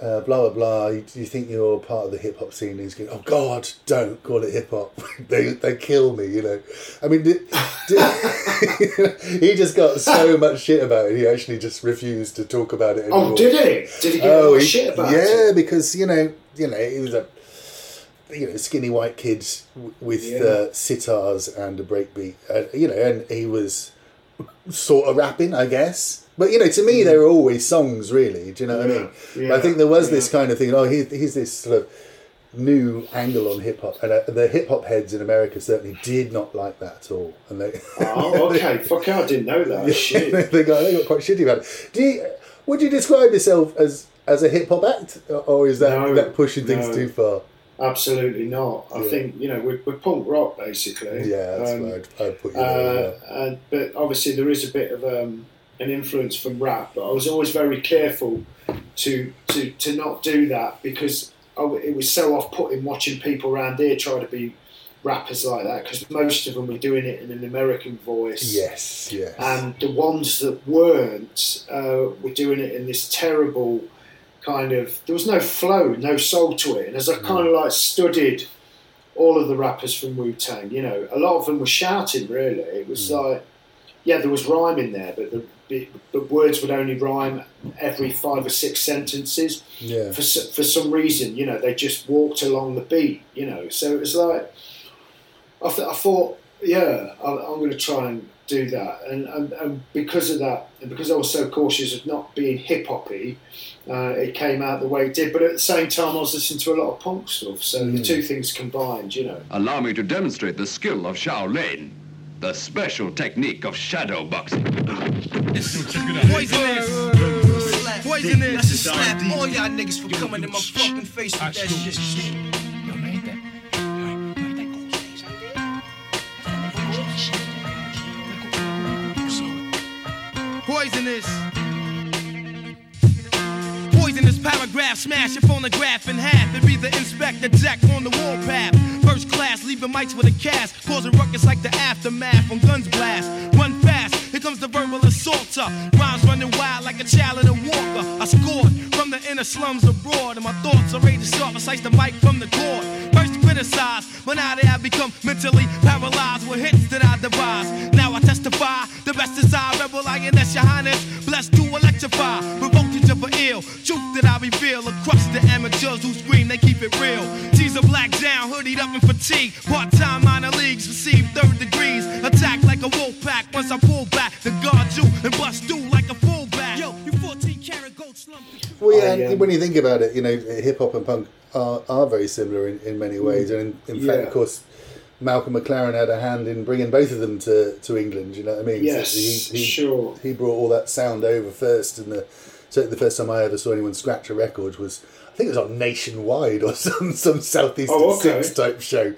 Speaker 1: Uh, blah blah blah. You, do you think you're part of the hip hop scene? And he's going, "Oh God, don't call it hip hop. [LAUGHS] they they kill me." You know. I mean, did, did, [LAUGHS] he just got so much shit about it. He actually just refused to talk about it anymore.
Speaker 7: oh, did he? Did he get
Speaker 1: Oh,
Speaker 7: all
Speaker 1: he-
Speaker 7: shit about
Speaker 1: yeah,
Speaker 7: it?
Speaker 1: Yeah, because you know, you know, he was a you know skinny white kid w- with
Speaker 7: Yeah.
Speaker 1: uh, sitars and a breakbeat, uh, you know, and he was sort of rapping, I guess. But you know, to me, they were always songs, really. Do you know what I mean?
Speaker 7: Yeah,
Speaker 1: I think there was this kind of thing. Oh, he, he's this sort of new angle on hip hop, and uh, the hip hop heads in America certainly did not like that at all. And they,
Speaker 7: Oh, [LAUGHS] okay. Fuck, I didn't know that. Shit. [LAUGHS]
Speaker 1: they got they got quite shitty about it. Do you, would you describe yourself as as a hip hop act, or is that
Speaker 7: No,
Speaker 1: that pushing things
Speaker 7: no.
Speaker 1: too far?
Speaker 7: Absolutely not. I
Speaker 1: Yeah.
Speaker 7: think you know we're, we're punk rock basically.
Speaker 1: Yeah, that's
Speaker 7: Um,
Speaker 1: I'd, I'd put you there.
Speaker 7: Uh, and, but obviously there is a bit of um, an influence from rap. But I was always very careful to to, to not do that because I it was so off-putting watching people around here try to be rappers like that because most of them were doing it in an American voice.
Speaker 1: yes, yes.
Speaker 7: And the ones that weren't uh, were doing it in this terrible kind of. There was no flow, no soul to it. And as I kind of like studied all of the rappers from Wu Tang, you know, a lot of them were shouting. Really, it was like, yeah, there was rhyme in there, but the but words would only rhyme every five or six sentences.
Speaker 1: yeah,
Speaker 7: For for some reason, you know, they just walked along the beat. You know, so it was like I, th- I thought, yeah, I, I'm going to try and do that, and, and and because of that, and because I was so cautious of not being hip hoppy, uh, it came out the way it did. But at the same time, I was listening to a lot of punk stuff, so the two things combined, you know.
Speaker 10: Allow me to demonstrate the skill of Shaolin, the special technique of shadow boxing.
Speaker 5: Poisonous. Poisonous. That's a slap all y'all niggas for coming in my fucking face with that shit.
Speaker 11: Poisonous. Poisonous paragraph, smash your phonograph in half and be the inspector jack on the wall warpath. First class, leaving mics with a cast, causing ruckus like the aftermath when guns blast. Fast, here comes the verbal assaulter. Rhymes running wild like a child in a walker. I scored from the inner slums abroad, and my thoughts are ready to sharp. I slice the mic from the cord. First criticized, but now they have become mentally paralyzed with hits that I devise. Now I testify, the best is I, rebel lioness, your highness, blessed to electrify, provoke you to for ill. Truth that I reveal across the amateurs who scream, they keep it real. G's a black down, hoodied up in fatigue. Part time minor leagues receive third degrees. Attack like a wolf pack once I pull back to guard you and bust through like a fullback. Yo, you 14 karat gold slump.
Speaker 1: Well, yeah,
Speaker 7: I,
Speaker 1: and
Speaker 7: um,
Speaker 1: when you think about it, you know, hip hop and punk are, are very similar in, in many ways. And in, in fact,
Speaker 7: Mm.
Speaker 1: Of course, Malcolm McLaren had a hand in bringing both of them to, to England. You know what I mean?
Speaker 7: Yes,
Speaker 1: he, he,
Speaker 7: sure.
Speaker 1: He brought all that sound over first, and the so the first time I ever saw anyone scratch a record was I think it was on Nationwide or [LAUGHS] some some Southeastern
Speaker 7: Oh, okay.
Speaker 1: Six type show.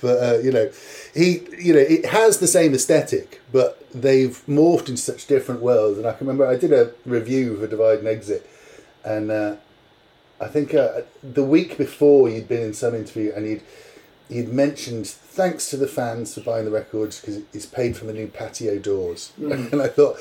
Speaker 1: But uh, you know, he you know it has the same aesthetic, but they've morphed into such different worlds. And I can remember I did a review for Divide and Exit, and uh, I think uh, the week before you'd been in some interview and you'd you'd mentioned thanks to the fans for buying the records because it's paid for the new patio doors, [LAUGHS] and I thought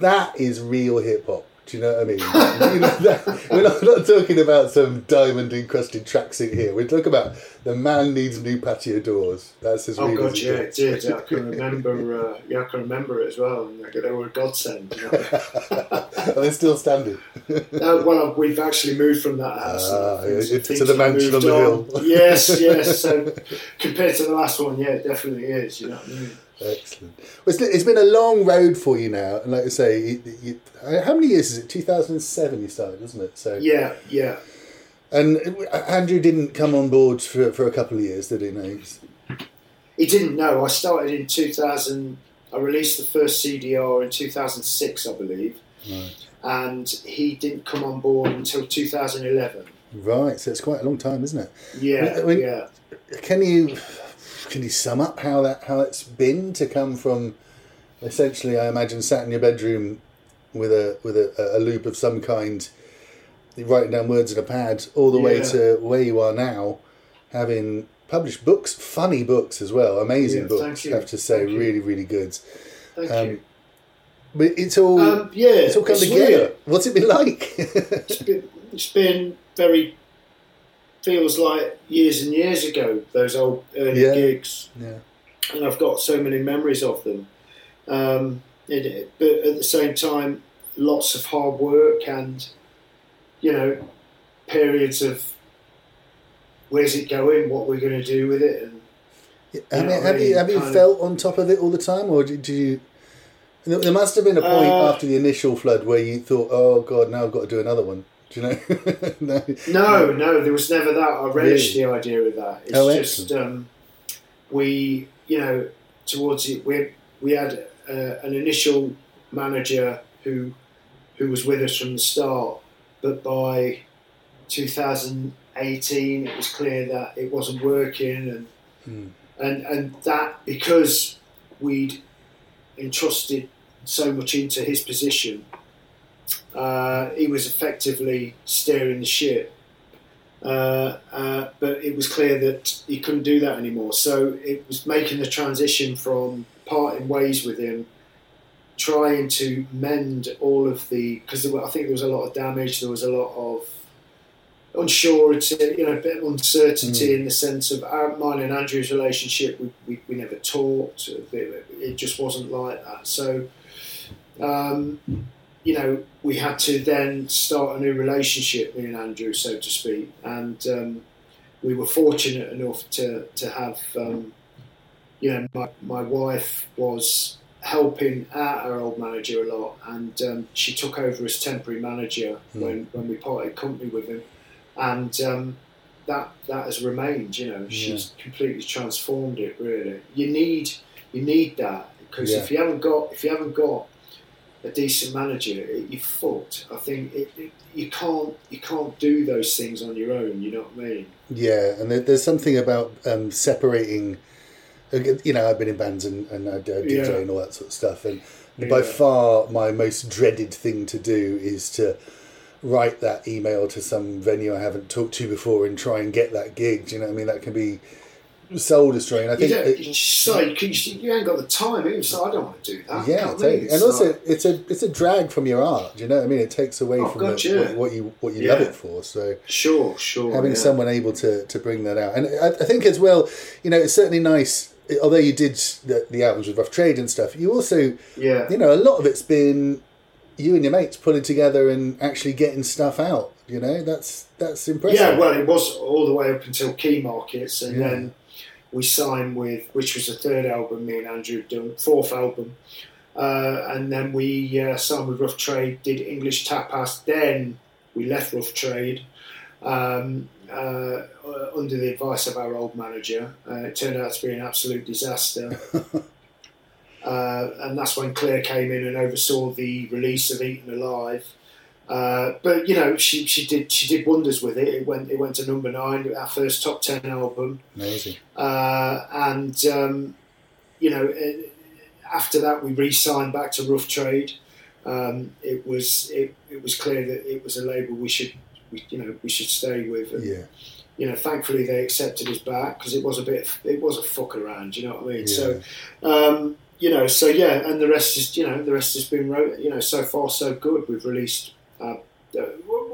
Speaker 1: that is real hip hop. Do you know what I mean? [LAUGHS] you know, that, we're not, not talking about some diamond encrusted tracksuit here. We're talking about the man needs new patio doors. That's his.
Speaker 7: Oh god, yeah,
Speaker 1: it
Speaker 7: did. I can remember. Uh, yeah, I can remember it as well. They were a godsend. You know? [LAUGHS]
Speaker 1: Are they still standing? [LAUGHS]
Speaker 7: uh, well, we've actually moved from that house.
Speaker 1: Ah,
Speaker 7: Things-
Speaker 1: it- to the mansion on the
Speaker 7: on.
Speaker 1: hill.
Speaker 7: yes, yes. So compared to the last one, yeah, it definitely is. You know what I mean?
Speaker 1: Excellent. Well, it's, it's been a long road for you now, and like I say, you, you, how many years is it? Two thousand and seven, you started, wasn't it? So
Speaker 7: Yeah, yeah.
Speaker 1: And uh, Andrew didn't come on board for, for a couple of years, did he? No.
Speaker 7: He didn't know. I started in 2000. I released the first CDR in 2006, I believe, and he didn't come on board until 2011.
Speaker 1: Right, so it's quite a long time, isn't it?
Speaker 7: Yeah,
Speaker 1: I mean,
Speaker 7: yeah.
Speaker 1: Can you can you sum up how that how it's been to come from essentially, I imagine, sat in your bedroom with a with a, a loop of some kind, writing down words in a pad, all the way to where you are now, having published books, funny books as well, amazing
Speaker 7: Yeah,
Speaker 1: books. I have to say,
Speaker 7: Thank you.
Speaker 1: really, really good.
Speaker 7: Thank
Speaker 1: Um,
Speaker 7: you.
Speaker 1: But it's all
Speaker 7: Um, yeah,
Speaker 1: it's all come
Speaker 7: it's
Speaker 1: together.
Speaker 7: weird.
Speaker 1: What's it been [LAUGHS] like?
Speaker 7: It's been, it's been very. Feels like years and years ago. Those old early
Speaker 1: Yeah.
Speaker 7: gigs.
Speaker 1: yeah.
Speaker 7: and I've got so many memories of them. Um, it, but at the same time, lots of hard work and you know periods of where's it going, what we're going to do with it, and
Speaker 1: I mean, have you have you felt on top of it all the time, or did you? There there must have been a point
Speaker 7: Uh,
Speaker 1: after the initial flood where you thought, "Oh God, now I've got to do another one." Do you know? [LAUGHS] no.
Speaker 7: no, no, there was never that. I relished
Speaker 1: Really?
Speaker 7: the idea of that. It's
Speaker 1: Oh,
Speaker 7: just um, we, you know, towards it, we we had uh, an initial manager who who was with us from the start, but by 2018, it was clear that it wasn't working, and
Speaker 1: Hmm.
Speaker 7: and and that because we'd entrusted so much into his position, uh, he was effectively steering the ship. Uh, uh, but it was clear that he couldn't do that anymore. So it was making the transition from parting ways with him, trying to mend all of the because I think there was a lot of damage. There was a lot of unsurety, you know, a bit of uncertainty in the sense of our, mine and Andrew's relationship. We, we, we never talked. It, it just wasn't like that. So, um, you know, we had to then start a new relationship, me and Andrew, so to speak. And um, we were fortunate enough to, to have, um, you know, my, my wife was helping out our old manager a lot, and um, she took over as temporary manager when, when we parted company with him, and um, that that has remained. You know, she's completely transformed it. Really, you need you need that because if you haven't got if you haven't got a decent manager, it, you're fucked. I think it, it, you can't you can't do those things on your own. You know what I mean?
Speaker 1: Yeah, and there, there's something about um, separating you know, I've been in bands and, and I do DJ
Speaker 7: Yeah.
Speaker 1: and all that sort of stuff. And by far, my most dreaded thing to do is to write that email to some venue I haven't talked to before and try and get that gig. Do you know what I mean? That can be soul destroying. I
Speaker 7: You,
Speaker 1: think.
Speaker 7: don't,
Speaker 1: it-
Speaker 7: you, so you, can- you ain't got the time. eh? So I don't want to do that.
Speaker 1: yeah, and also
Speaker 7: like-
Speaker 1: it's a it's a drag from your art. You know what I mean? It takes away
Speaker 7: Oh,
Speaker 1: from
Speaker 7: God,
Speaker 1: the,
Speaker 7: yeah.
Speaker 1: what, what you what you love it for. So
Speaker 7: sure, sure.
Speaker 1: having
Speaker 7: yeah.
Speaker 1: someone able to, to bring that out. And I, I think as well, you know, it's certainly nice. Although you did the, the albums with Rough Trade and stuff, you also,
Speaker 7: Yeah.
Speaker 1: you know, a lot of it's been you and your mates pulling together and actually getting stuff out. You know, that's that's impressive.
Speaker 7: Yeah, well, it was all the way up until Key Markets, and
Speaker 1: Yeah.
Speaker 7: then we signed with, which was the third album me and Andrew had done, fourth album, uh, and then we uh, signed with Rough Trade, did English Tapas. Then we left Rough Trade um, uh, under the advice of our old manager. Uh, it turned out to be an absolute disaster. [LAUGHS] Uh, and that's when Claire came in and oversaw the release of Eton Alive. Uh, but you know, she, she did she did wonders with it. It went it went to number nine, our first top ten album,
Speaker 1: amazing.
Speaker 7: uh, and um, you know, it, after that we re-signed back to Rough Trade. Um, it was it, it was clear that it was a label we should we, you know we should stay with. And,
Speaker 1: Yeah,
Speaker 7: You know, thankfully they accepted us back because it was a bit it was a fuck around. You know what I mean?
Speaker 1: Yeah.
Speaker 7: So. Um, you know, so yeah, and the rest is, you know, the rest has been, you know, so far so good. We've released uh, uh,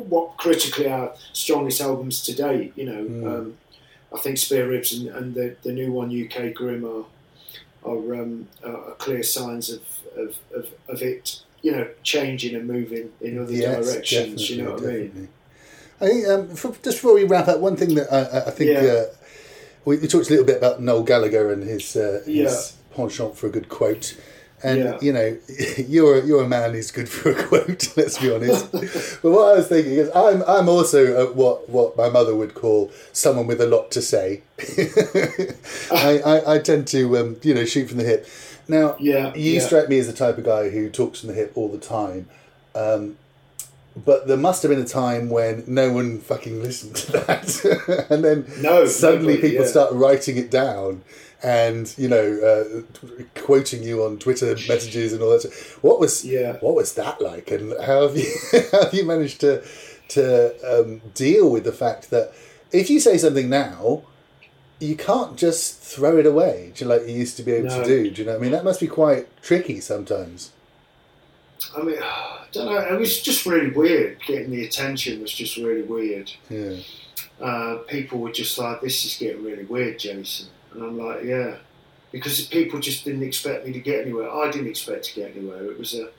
Speaker 7: what critically our strongest albums to date. You know,
Speaker 1: Mm.
Speaker 7: um, I think Spare Ribs and, and the, the new one UK Grim are are, um, are clear signs of, of, of, of it. You know, changing and moving in other
Speaker 1: yes,
Speaker 7: directions. You know what I mean?
Speaker 1: definitely. I think um, for, just before we wrap up, one thing that I, I- I think
Speaker 7: Yeah.
Speaker 1: uh, we, we talked a little bit about Noel Gallagher and his uh, his
Speaker 7: Yeah.
Speaker 1: penchant for a good quote. And
Speaker 7: Yeah.
Speaker 1: you know, [LAUGHS] you're a, you're a man who's good for a quote. [LAUGHS] Let's be honest. [LAUGHS] but what I was thinking is, I'm I'm also what what my mother would call someone with a lot to say. I, I, I tend to um, you know shoot from the hip. Now,
Speaker 7: Yeah,
Speaker 1: you
Speaker 7: yeah.
Speaker 1: strike me as the type of guy who talks from the hip all the time. Um, but there must have been a time when no one fucking listened to that, and then
Speaker 7: No,
Speaker 1: suddenly
Speaker 7: nobody,
Speaker 1: people
Speaker 7: yeah.
Speaker 1: start writing it down and you know uh, quoting you on Twitter messages and all that. What was
Speaker 7: Yeah.
Speaker 1: what was that like, and how have you [LAUGHS] how have you managed to to um, deal with the fact that if you say something now, you can't just throw it away, like you used to be able to do. Do you know what I mean? That must be quite tricky sometimes.
Speaker 7: I mean, [SIGHS] I don't know. It was just really weird. Getting the attention was just really weird.
Speaker 1: Yeah.
Speaker 7: uh, people were just like, "This is getting really weird, Jason," and I'm like, "Yeah," because people just didn't expect me to get anywhere. I didn't expect to get anywhere. It was a,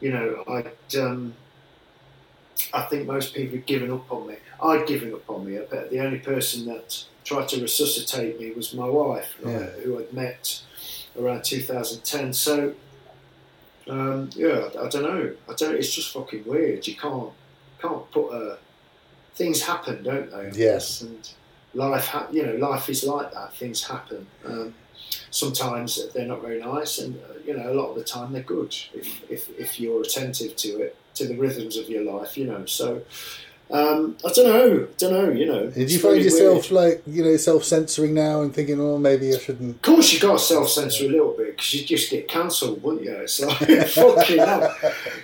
Speaker 7: you know, I'd, um, I think most people had given up on me. I'd given up on me. I bet the only person that tried to resuscitate me was my wife, right, who I'd met around 2010. So. Um, yeah, I don't know. I don't. It's just fucking weird. You can't can't put a things happen, don't they?
Speaker 1: Yes.
Speaker 7: And life, ha- you know, life is like that. Things happen. Um, sometimes they're not very nice, and uh, you know, a lot of the time they're good if, if if you're attentive to it, to the rhythms of your life. You know, so um, I don't know. I don't know. You know,
Speaker 1: Did you find yourself
Speaker 7: weird.
Speaker 1: like you know self censoring now and thinking, oh, maybe I shouldn't?
Speaker 7: Of course, you got to self censor a little bit because you just get cancelled, wouldn't you? It's like [LAUGHS] fucking hell.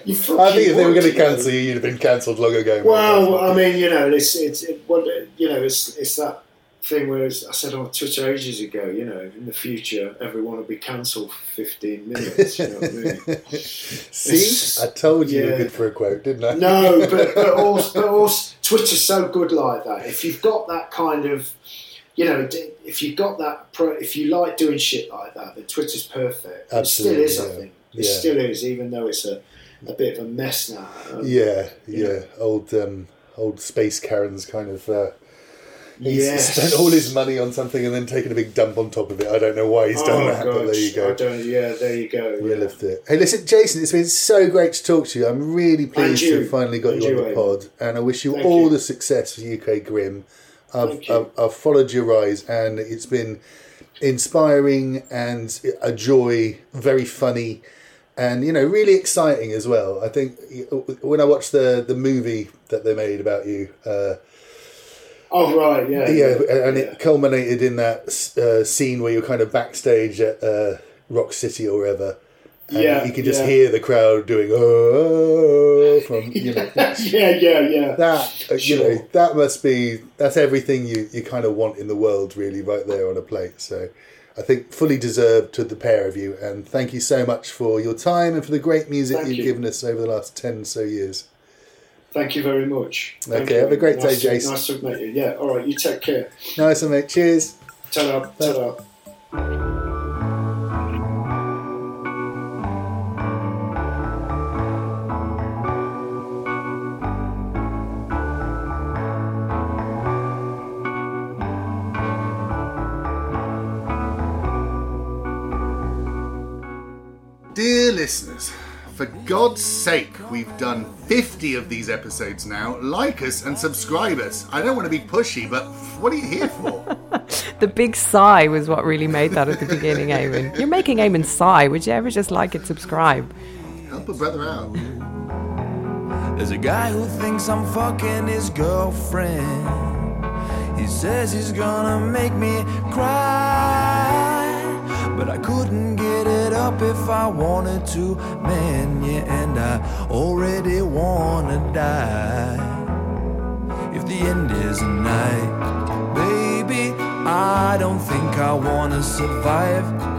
Speaker 7: You fucking
Speaker 1: I think if they were going to cancel you, you'd have been cancelled long ago.
Speaker 7: Well, I mean, you know, it's it's it, what you know, it's it's that thing where it's, I said on Twitter ages ago. You know, in the future, everyone will be cancelled for fifteen minutes. You know what I mean? [LAUGHS]
Speaker 1: See, I told you you were good for a quote, didn't I?
Speaker 7: No, but but [LAUGHS] also, but also Twitter's so good like that. If you've got that kind of, you know, if you've got that, pro, if you like doing shit like that, then Twitter's perfect.
Speaker 1: Absolutely,
Speaker 7: it still is,
Speaker 1: yeah.
Speaker 7: I think. It
Speaker 1: Yeah.
Speaker 7: still is, even though it's a, a bit of a mess now. Um,
Speaker 1: Yeah, yeah, old um, old space Karen's kind of. Uh, he's
Speaker 7: Yes.
Speaker 1: spent all his money on something and then taken a big dump on top of it. I don't know why he's done
Speaker 7: oh,
Speaker 1: that, but there you go.
Speaker 7: I don't, yeah, there you go.
Speaker 1: We
Speaker 7: yeah.
Speaker 1: lived it. Hey, listen, Jason, it's been so great to talk to you. I'm really pleased to have finally got
Speaker 7: And
Speaker 1: you on the pod, and I wish you
Speaker 7: Thank
Speaker 1: all
Speaker 7: you.
Speaker 1: the success for UK Grim. I've, I've, I've followed your rise, and it's been inspiring and a joy, very funny, and you know, really exciting as well. I think when I watched the the movie that they made about you. Uh,
Speaker 7: Oh right, yeah,
Speaker 1: yeah, and it culminated in that uh, scene where you're kind of backstage at uh, Rock City or wherever. And
Speaker 7: Yeah,
Speaker 1: you can just
Speaker 7: yeah.
Speaker 1: hear the crowd doing oh from you know [LAUGHS]
Speaker 7: yeah, yeah, yeah.
Speaker 1: that uh, you know that must be that's everything you you kind of want in the world really right there on a plate. So I think fully deserved to the pair of you, and thank you so much for your time and for the great music
Speaker 7: Thank
Speaker 1: you've
Speaker 7: you.
Speaker 1: given us over the last ten so years.
Speaker 7: Thank you very much. Thank
Speaker 1: Okay,
Speaker 7: you.
Speaker 1: have a great day,
Speaker 7: Nice to-
Speaker 1: Jason.
Speaker 7: Nice to meet you. Yeah, all right, you take care.
Speaker 1: Nice one, mate. Cheers.
Speaker 7: Ta-da, ta-da.
Speaker 1: Dear listeners, for God's sake, we've done 50 of these episodes now. Like us and subscribe us. I don't want to be pushy, but what are you here for? [LAUGHS]
Speaker 2: The big sigh was what really made that at the beginning, Eamon. You're making Eamon sigh. Would you ever just like it subscribe?
Speaker 1: Help a brother out.
Speaker 8: There's a guy who thinks I'm fucking his girlfriend. He says he's gonna make me cry. But I couldn't get it up if I wanted to, man, yeah, and I already wanna die. If the end is a night, baby, I don't think I wanna survive.